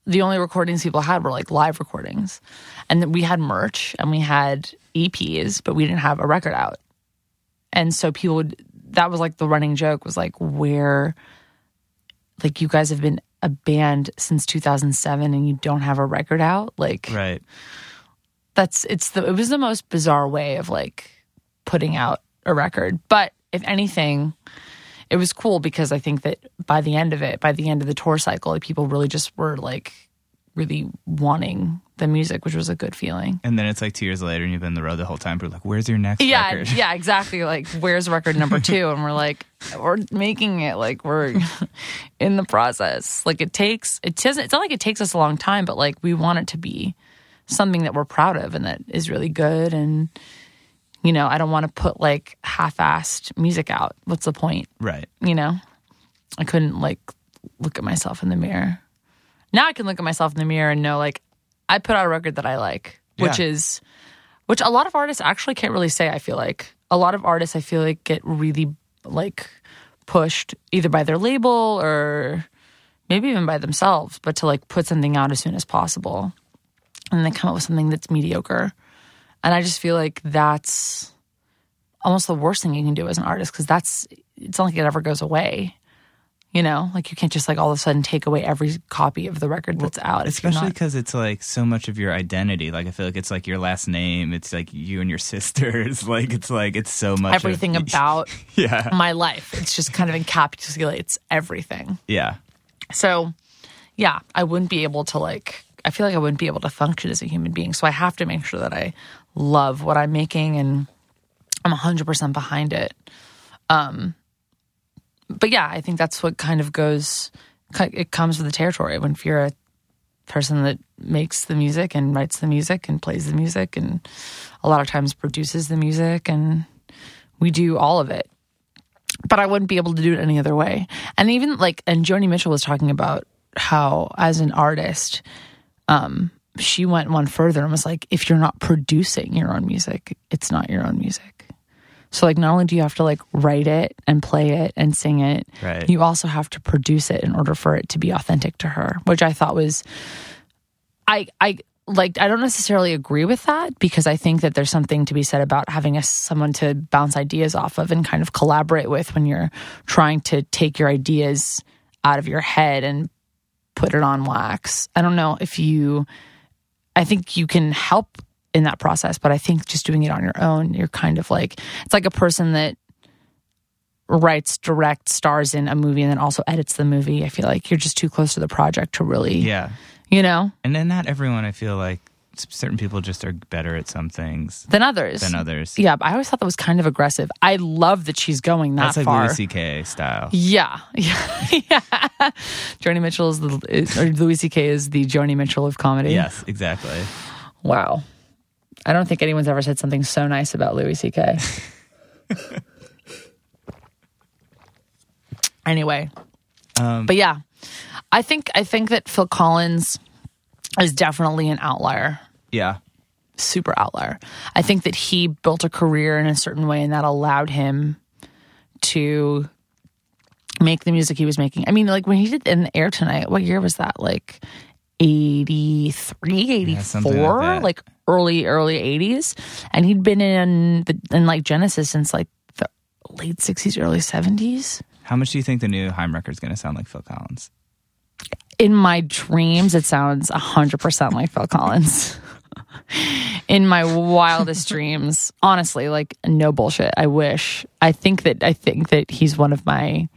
the only recordings people had were like live recordings. And then we had merch and we had EPs, but we didn't have a record out. And so people would that was like the running joke was like where like you guys have been a band since 2007 and you don't have a record out like Right. that's it's the it was the most bizarre way of like putting out a record but if anything it was cool because i think that by the end of it by the end of the tour cycle like, people really just were like really wanting the music which was a good feeling And then it's like two years later and you've been on the road the whole time. We're like, where's your next yeah record? yeah exactly like where's record number two and we're like we're making it like we're in the process like it takes it doesn't it's not like it takes us a long time but like we want it to be something that we're proud of and that is really good and you know i don't want to put like half-assed music out. What's the point? Right. you know? I couldn't like look at myself in the mirror. Now i can look at myself in the mirror and know like i put out a record that i like which is which a lot of artists actually can't really say i feel like. A lot of artists i feel like get really like pushed either by their label or maybe even by themselves but to like put something out as soon as possible. And then come up with something that's mediocre and i just feel like that's almost the worst thing you can do as an artist because that's it's not like it ever goes away You know, like you can't just like all of a sudden take away every copy of the record that's out. especially because it's like so much of your identity. Like I feel like it's like your last name. It's like you and your sisters. Like it's like it's so much of- everything about yeah, my life. It's just kind of encapsulates everything. yeah, So, yeah, I wouldn't be able to like. I feel like I wouldn't be able to function as a human being. So I have to make sure that I love what I'm making and I'm 100% behind it. Um, but yeah, I think that's what kind of goes. It comes with the territory when you're a person that makes the music and writes the music and plays the music and a lot of times produces the music and we do all of it but I wouldn't be able to do it any other way. And even like, and Joni Mitchell was talking about how, as an artist, um, she went one further and was like, if you're not producing your own music, it's not your own music. So, like, not only do you have to like write it and play it and sing it, Right. you also have to produce it in order for it to be authentic to her, which I thought was, I, I, like I don't necessarily agree with that because I think that there's something to be said about having a someone to bounce ideas off of and kind of collaborate with when you're trying to take your ideas out of your head and put it on wax. I don't know if you I think you can help in that process, but I think just doing it on your own, you're kind of like it's like a person that writes, direct, stars in a movie and then also edits the movie. I feel like you're just too close to the project to really, yeah. you know, And then not everyone. I feel like certain people just are better at some things than others. than others. Yeah, I always thought that was kind of aggressive. I love that she's going that far. That's like far. Louis C.K. style. Yeah, yeah, yeah. Joni Mitchell is the is, or Louis C.K. is the Joni Mitchell of comedy. Yes, exactly. Wow. I don't think anyone's ever said something so nice about Louis C.K. anyway, Um, but yeah, I think I think that Phil Collins is definitely an outlier. Yeah, super outlier. I think that he built a career in a certain way and that allowed him to make the music he was making. I mean, like when he did In the Air Tonight, what year was that? Like 83, 84, something like like early, early 80s. And he'd been in, the, in like Genesis since like the late 60s, early 70s. How much do you think the new Haim record is going to sound like Phil Collins? In my dreams, it sounds 100% like Phil Collins. in my wildest dreams, honestly, like no bullshit. I wish. I think that I think that he's one of my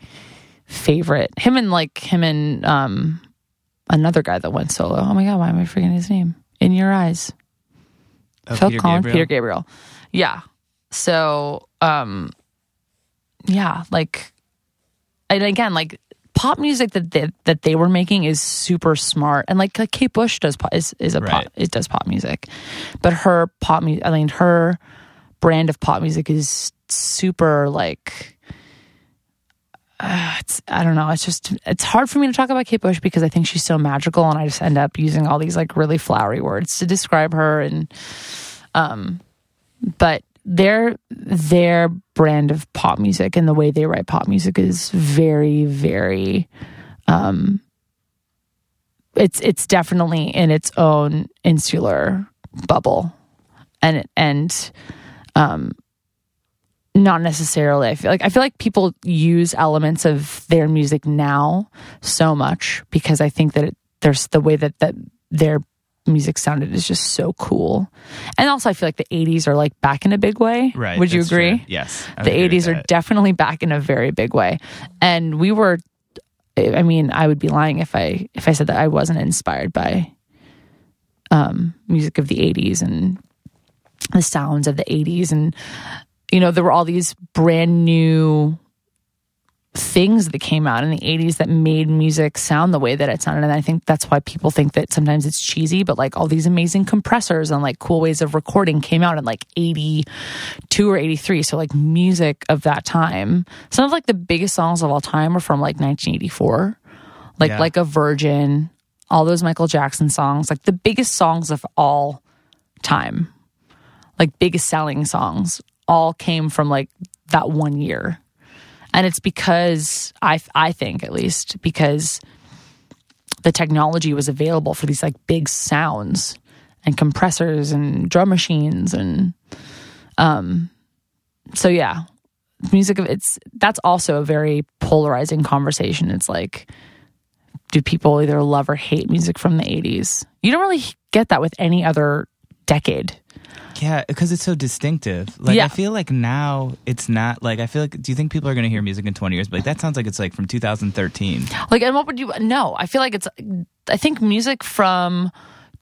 favorite. Him and like him and um another guy that went solo. Oh my god, why am I forgetting his name? In your eyes. Oh, Phil Peter Collins, Gabriel? Peter Gabriel. Yeah. So, um, yeah, like, and again, like pop music that they, that they were making is super smart, and like, like Kate Bush does pop, is is a pop it does pop music, but her pop music, I mean, her brand of pop music is super like. Uh, it's I don't know. It's just it's hard for me to talk about Kate Bush because I think she's so magical, and I just end up using all these like really flowery words to describe her. And um, but their their brand of pop music and the way they write pop music is very very um it's it's definitely in its own insular bubble. And and um not necessarily i feel like i feel like people use elements of their music now so much because i think that it, there's the way that that their music sounded is just so cool and also i feel like the 80s are like back in a big way Right. would you agree true. Yes. I the agree 80s are definitely back in a very big way and we were i mean i would be lying if i if i said that i wasn't inspired by um music of the 80s and the sounds of the 80s and you know there were all these brand new things that came out in the 80s that made music sound the way that it sounded. And i think that's why people think that sometimes it's cheesy but like all these amazing compressors and like cool ways of recording came out in like 82 or 83 so like music of that time. Some of like the biggest songs of all time were from like 1984 like Yeah. like a virgin all those michael jackson songs like the biggest songs of all time like biggest selling songs all came from like that one year and it's because i i think at least because the technology was available for these like big sounds and compressors and drum machines and um so yeah music of it's that's also a very polarizing conversation. It's like do people either love or hate music from the 80s? You don't really get that with any other decade. Yeah, because it's so distinctive. Like Yeah. I feel like now it's not like I feel like. Do you think people are going to hear music in twenty years? But like that sounds like it's like from 2013. Like, and what would you? No, I feel like it's. I think music from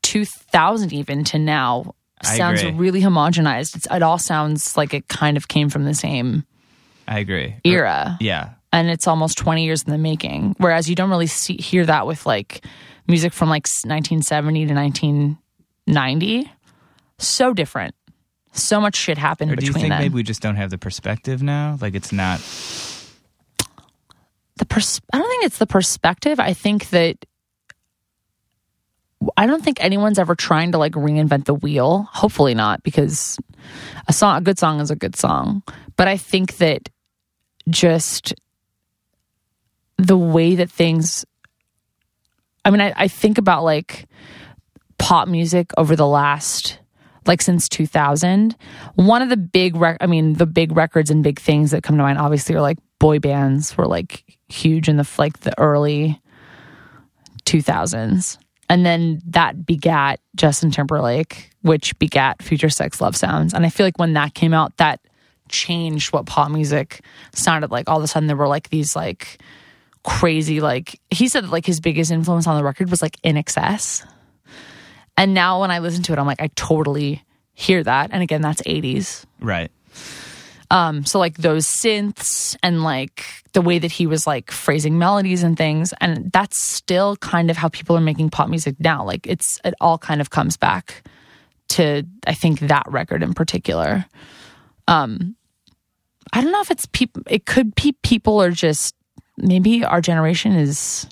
2000 even to now sounds really homogenized. It's, it all sounds like it kind of came from the same I agree. era, Yeah, and it's almost 20 years in the making. Whereas you don't really see hear that with like music from like 1970 to 1990. So different. So much shit happened or do you think then. maybe we just don't have the perspective now? Like it's not. the pers- I don't think it's the perspective. I think that I don't think anyone's ever trying to like reinvent the wheel. Hopefully not, because a song, a good song, is a good song. But I think that just the way that things. I mean, I, I think about like pop music over the last like since 2000 one of the big rec- i mean the big records and big things that come to mind obviously are like boy bands were like huge in the like the early 2000s and then that begat justin timberlake which begat future sex love sounds. And i feel like when that came out that changed what pop music sounded like. All of a sudden there were like these like crazy like he said that like his biggest influence on the record was like INXS and now when I listen to it, I'm like, I totally hear that. And again, that's 80s. Right. Um, so like those synths and like the way that he was like phrasing melodies and things, and that's still kind of how people are making pop music now. Like it's it all kind of comes back to I think that record in particular. Um, I don't know if it's people. It could be people are just maybe our generation is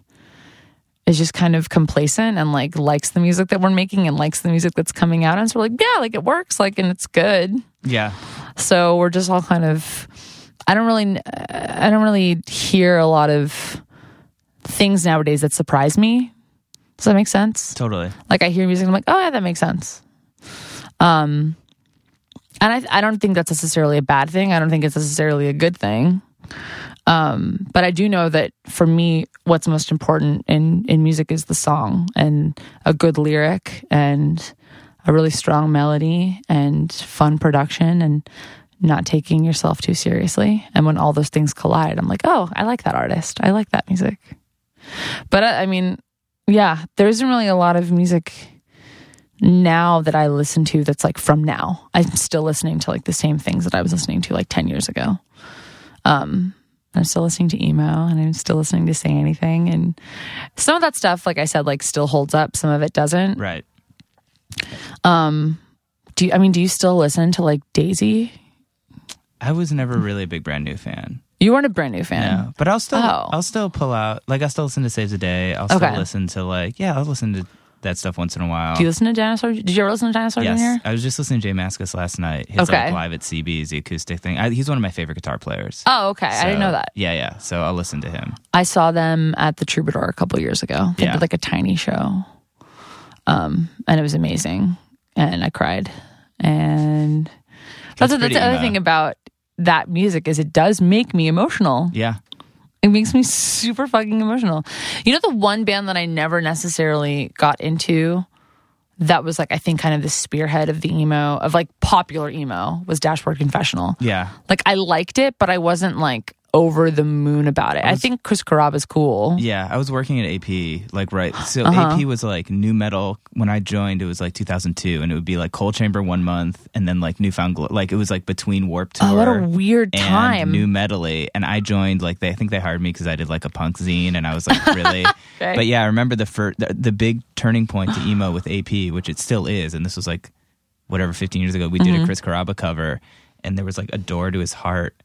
is just kind of complacent and like likes the music that we're making and likes the music that's coming out. And so we're like yeah like it works like and it's good. Yeah. so we're just all kind of i don't really i don't really hear a lot of things nowadays that surprise me. Does that make sense? Totally. like i hear music i'm like oh yeah that makes sense. Um and i i don't think that's necessarily a bad thing. I don't think it's necessarily a good thing um but i do know that for me what's most important in in music is the song and a good lyric and a really strong melody and fun production and not taking yourself too seriously. And when all those things collide i'm like oh i like that artist. I like that music. But i, I mean yeah there isn't really a lot of music now that i listen to that's like from now. I'm still listening to like the same things that i was listening to like 10 years ago. Um I'm still listening to emo and I'm still listening to Say Anything. And some of that stuff, like I said, like still holds up. Some of it doesn't. Right. Um, do you, I mean, do you still listen to like Daisy? I was never really a big brand new fan. You weren't a brand new fan. No, but I'll still Oh. I'll still pull out like I'll still listen to Saves the Day. I'll still Okay. listen to like yeah I'll listen to that stuff once in a while. Do you listen to Dinosaur? Did you ever listen to Dinosaur yes, Jr.? I was just listening to Jay Mascis last night. His Okay. like live at CB's the acoustic thing. I, he's one of my favorite guitar players. Oh, okay. I didn't know that. Yeah, yeah. So I'll listen to him. I saw them at the Troubadour a couple years ago. They Yeah. did like a tiny show. Um, and it was amazing. And I cried. And that's, That's that's the other emo. thing about that music is it does make me emotional. Yeah. It makes me super fucking emotional. You know, the one band that I never necessarily got into that was like, I think, kind of the spearhead of the emo, of like popular emo, was Dashboard Confessional. Yeah. Like, I liked it, but I wasn't like over the moon about it. I, think Chris Carrabba's cool. Yeah, I was working at AP, like right. So Uh-huh. AP was like nu metal. When I joined, it was like 2002, and it would be like Coal Chamber one month, and then like New Found Glory. Like it was like between Warped Tour. Oh, what a weird and time. new metally, and I joined like they. I think they hired me because I did like a punk zine, and I was like really. Okay. But yeah, I remember the first the, the big turning point to emo with AP, which it still is, and this was like whatever 15 years ago. We did Mm-hmm. a Chris Carrabba cover, and there was like a door to his heart.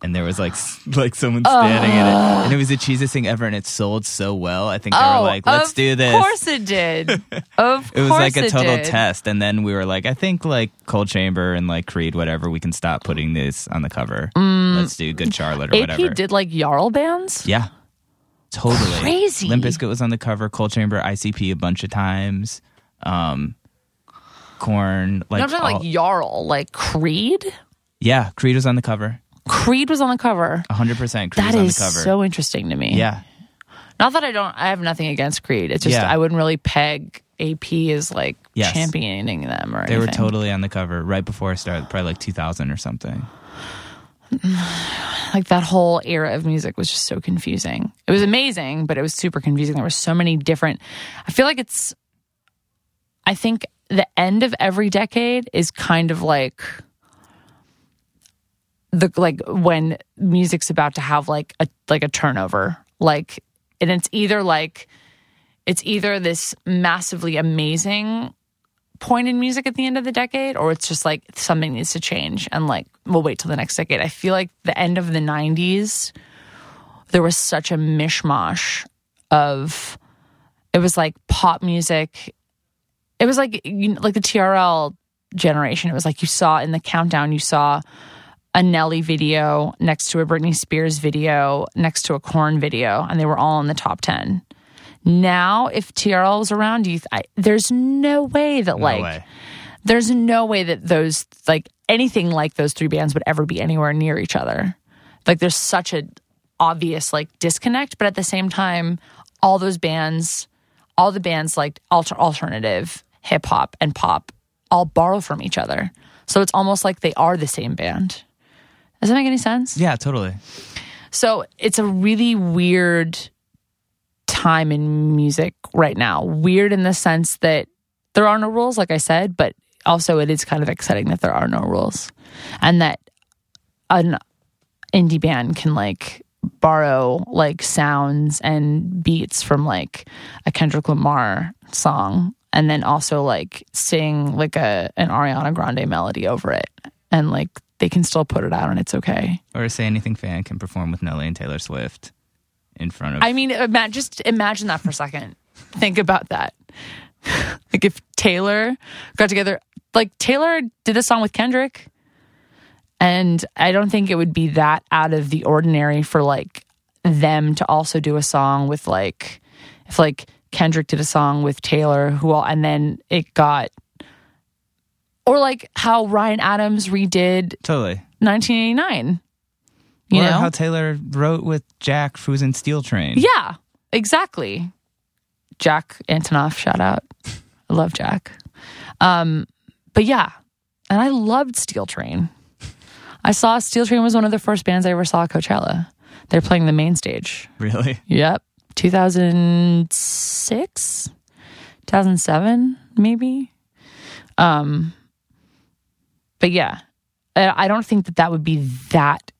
And there was like like someone standing in it, and it was the cheesiest thing ever, and it sold so well. I think they were like, "Let's do this." Of course it did. Of course it was like a total did. test, and then we were like, "I think like Coal Chamber and like Creed, whatever, we can stop putting this on the cover. Let's do Good Charlotte or AP whatever." did like Jarl bands. Yeah. Totally. Crazy. Limp Bizkit was on the cover, Coal Chamber, ICP a bunch of times. Um Korn, like, no, I'm talking all- like Jarl, like Creed. Yeah, Creed was on the cover. Creed was on the cover. 100% Creed That was on is the cover. so interesting to me. yeah. Not that I don't. I have nothing against Creed. It's just Yeah. I wouldn't really peg AP as like Yes. championing them or They anything. were totally on the cover right before I started, probably like 2000 or something. like that whole era of music was just so confusing. It was amazing, but it was super confusing. There were so many different. I feel like it's. I think the end of every decade is kind of like the like when music's about to have like a like a turnover, like, and it's either like it's either this massively amazing point in music at the end of the decade or it's just like something needs to change and like we'll wait till the next decade. I feel like the end of the 90s there was such a mishmash of it was like pop music. It was like you know, like the TRL generation. It was like you saw in the countdown you saw a Nelly video next to a Britney Spears video next to a Korn video and they were all in the top 10. Now, if TRL was around, you th- I, there's no way that No like way. there's no way that those like anything like those three bands would ever be anywhere near each other. Like there's such a obvious like disconnect, but at the same time, all those bands, all the bands like alter alternative, hip hop, and pop all borrow from each other. So it's almost like they are the same band. Does that make any sense? Yeah, totally. So it's a really weird time in music right now. Weird in the sense that there are no rules, like I said, but also it is kind of exciting that there are no rules and that an indie band can like borrow like sounds and beats from like a Kendrick Lamar song and then also like sing like a an Ariana Grande melody over it and like they can still put it out and it's okay. Or Say Anything fan can perform with Nelly and Taylor Swift in front of. I mean, ima- just imagine that for a second. Think about that. like if Taylor got together, like Taylor did a song with Kendrick, and I don't think it would be that out of the ordinary for like them to also do a song with like if like Kendrick did a song with Taylor, who all, and then it got. Or like how Ryan Adams redid totally. 1989. You or know, how Taylor wrote with Jack, who's in Steel Train. Yeah, exactly. Jack Antonoff, shout out. I love Jack. Um, but yeah, and I loved Steel Train. I saw Steel Train was one of the first bands I ever saw at Coachella. They're playing the main stage. Really? Yep. 2006, 2007, maybe. Um, but yeah, I don't think that that would be that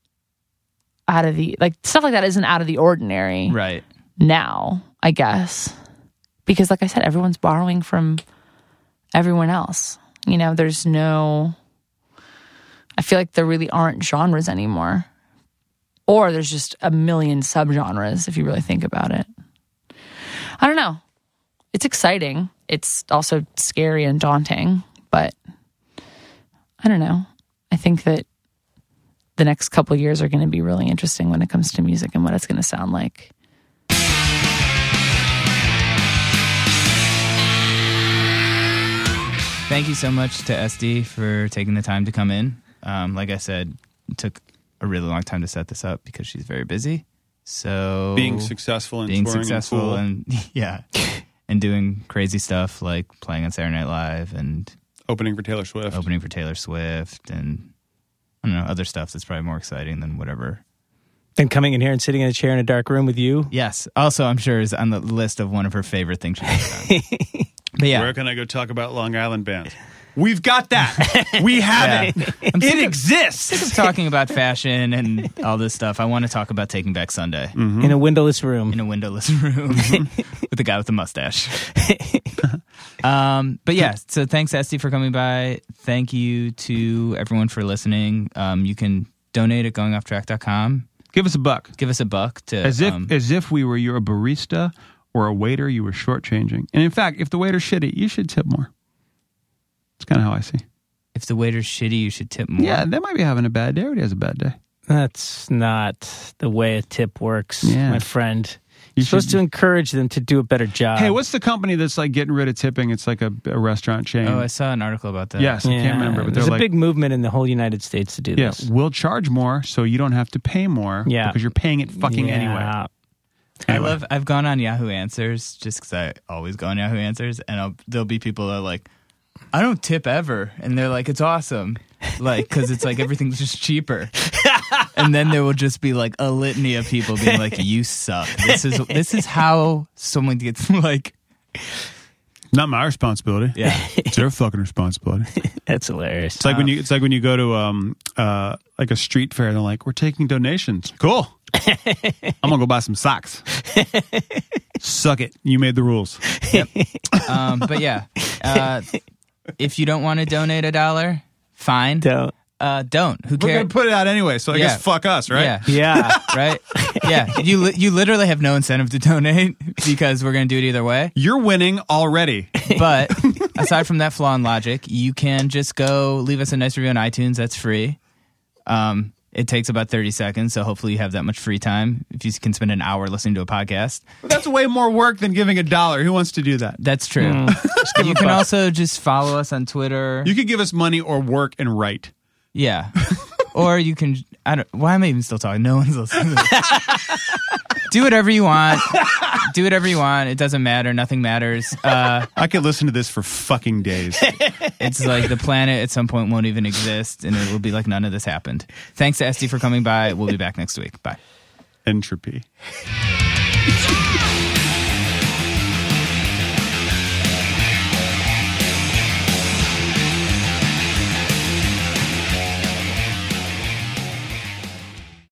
out of the like stuff like that isn't out of the ordinary Right. now, I guess. Because like I said, everyone's borrowing from everyone else. You know, there's no I feel like there really aren't genres anymore. Or there's just a million subgenres if you really think about it. I don't know. It's exciting. It's also scary and daunting, but I don't know. I think that the next couple of years are going to be really interesting when it comes to music and what it's going to sound like. Thank you so much to Este for taking the time to come in. Um, like I said, it took a really long time to set this up because she's very busy. So Being successful and being successful and, cool, and yeah, and doing crazy stuff like playing on Saturday Night Live and opening for Taylor Swift. opening for Taylor Swift and I don't know other stuff that's probably more exciting than whatever. Then coming in here and sitting in a chair in a dark room with you. Yes, also I'm sure is on the list of one of her favorite things she's done. but yeah, Where can I go talk about Long Island bands? We've got that. We have Yeah. it. It exists. talking about fashion and all this stuff. I want to talk about Taking Back Sunday Mm-hmm. in a windowless room. in a windowless room with the guy with the mustache. Um, but yeah, so thanks, Este, for coming by. Thank you to everyone for listening. Um, you can donate at goingofftrack.com. Give us a buck. Give us a buck to As if um, as if we were your barista or a waiter you were shortchanging. And in fact, if the waiter's shitty, you should tip more. It's kind of how I see. if the waiter's shitty, you should tip more. Yeah, they might be having a bad day. Everybody has a bad day. That's not the way a tip works, Yeah. my friend. You supposed should- to encourage them to do a better job. Hey, what's the company that's like getting rid of tipping? It's like a, a restaurant chain. Oh, I saw an article about that. yes, I can't remember, but there's a like, big movement in the whole United States to do yeah, this. we'll charge more so you don't have to pay more. Yeah. because you're paying it fucking Yeah. anyway. I love. I've gone on Yahoo Answers just because I always go on Yahoo Answers, and I'll, there'll be people that are like, "I don't tip ever," and they're like, "It's awesome," like because it's like everything's just cheaper. and then there will just be like a litany of people being like, "You suck." This is this is how someone gets like, Not my responsibility. yeah, It's their fucking responsibility. That's hilarious. It's like when you it's like when you go to um uh like a street fair and they're like, We're taking donations. Cool. I'm gonna go buy some socks. Suck it. You made the rules. um, but yeah, uh, if you don't want to donate a dollar, fine. Don't. Uh, don't. Who cares? We're gonna put it out anyway, so I Yeah. guess fuck us, right? Yeah. Yeah. right? Yeah, you li- you literally have no incentive to donate because we're going to do it either way. You're winning already. But aside from that flaw in logic, you can just go leave us a nice review on iTunes. That's free. Um, it takes about thirty seconds, so hopefully you have that much free time if you can spend an hour listening to a podcast. That's way more work than giving a dollar. Who wants to do that? That's true. you can also just follow us on Twitter. You could give us money or work and write. Yeah. or you can I don't why am I even still talking? No one's listening. to this. Do whatever you want. Do whatever you want. It doesn't matter. Nothing matters. Uh I could listen to this for fucking days. it's like the planet at some point won't even exist and it will be like none of this happened. Thanks to Este for coming by. We'll be back next week. Bye. Entropy.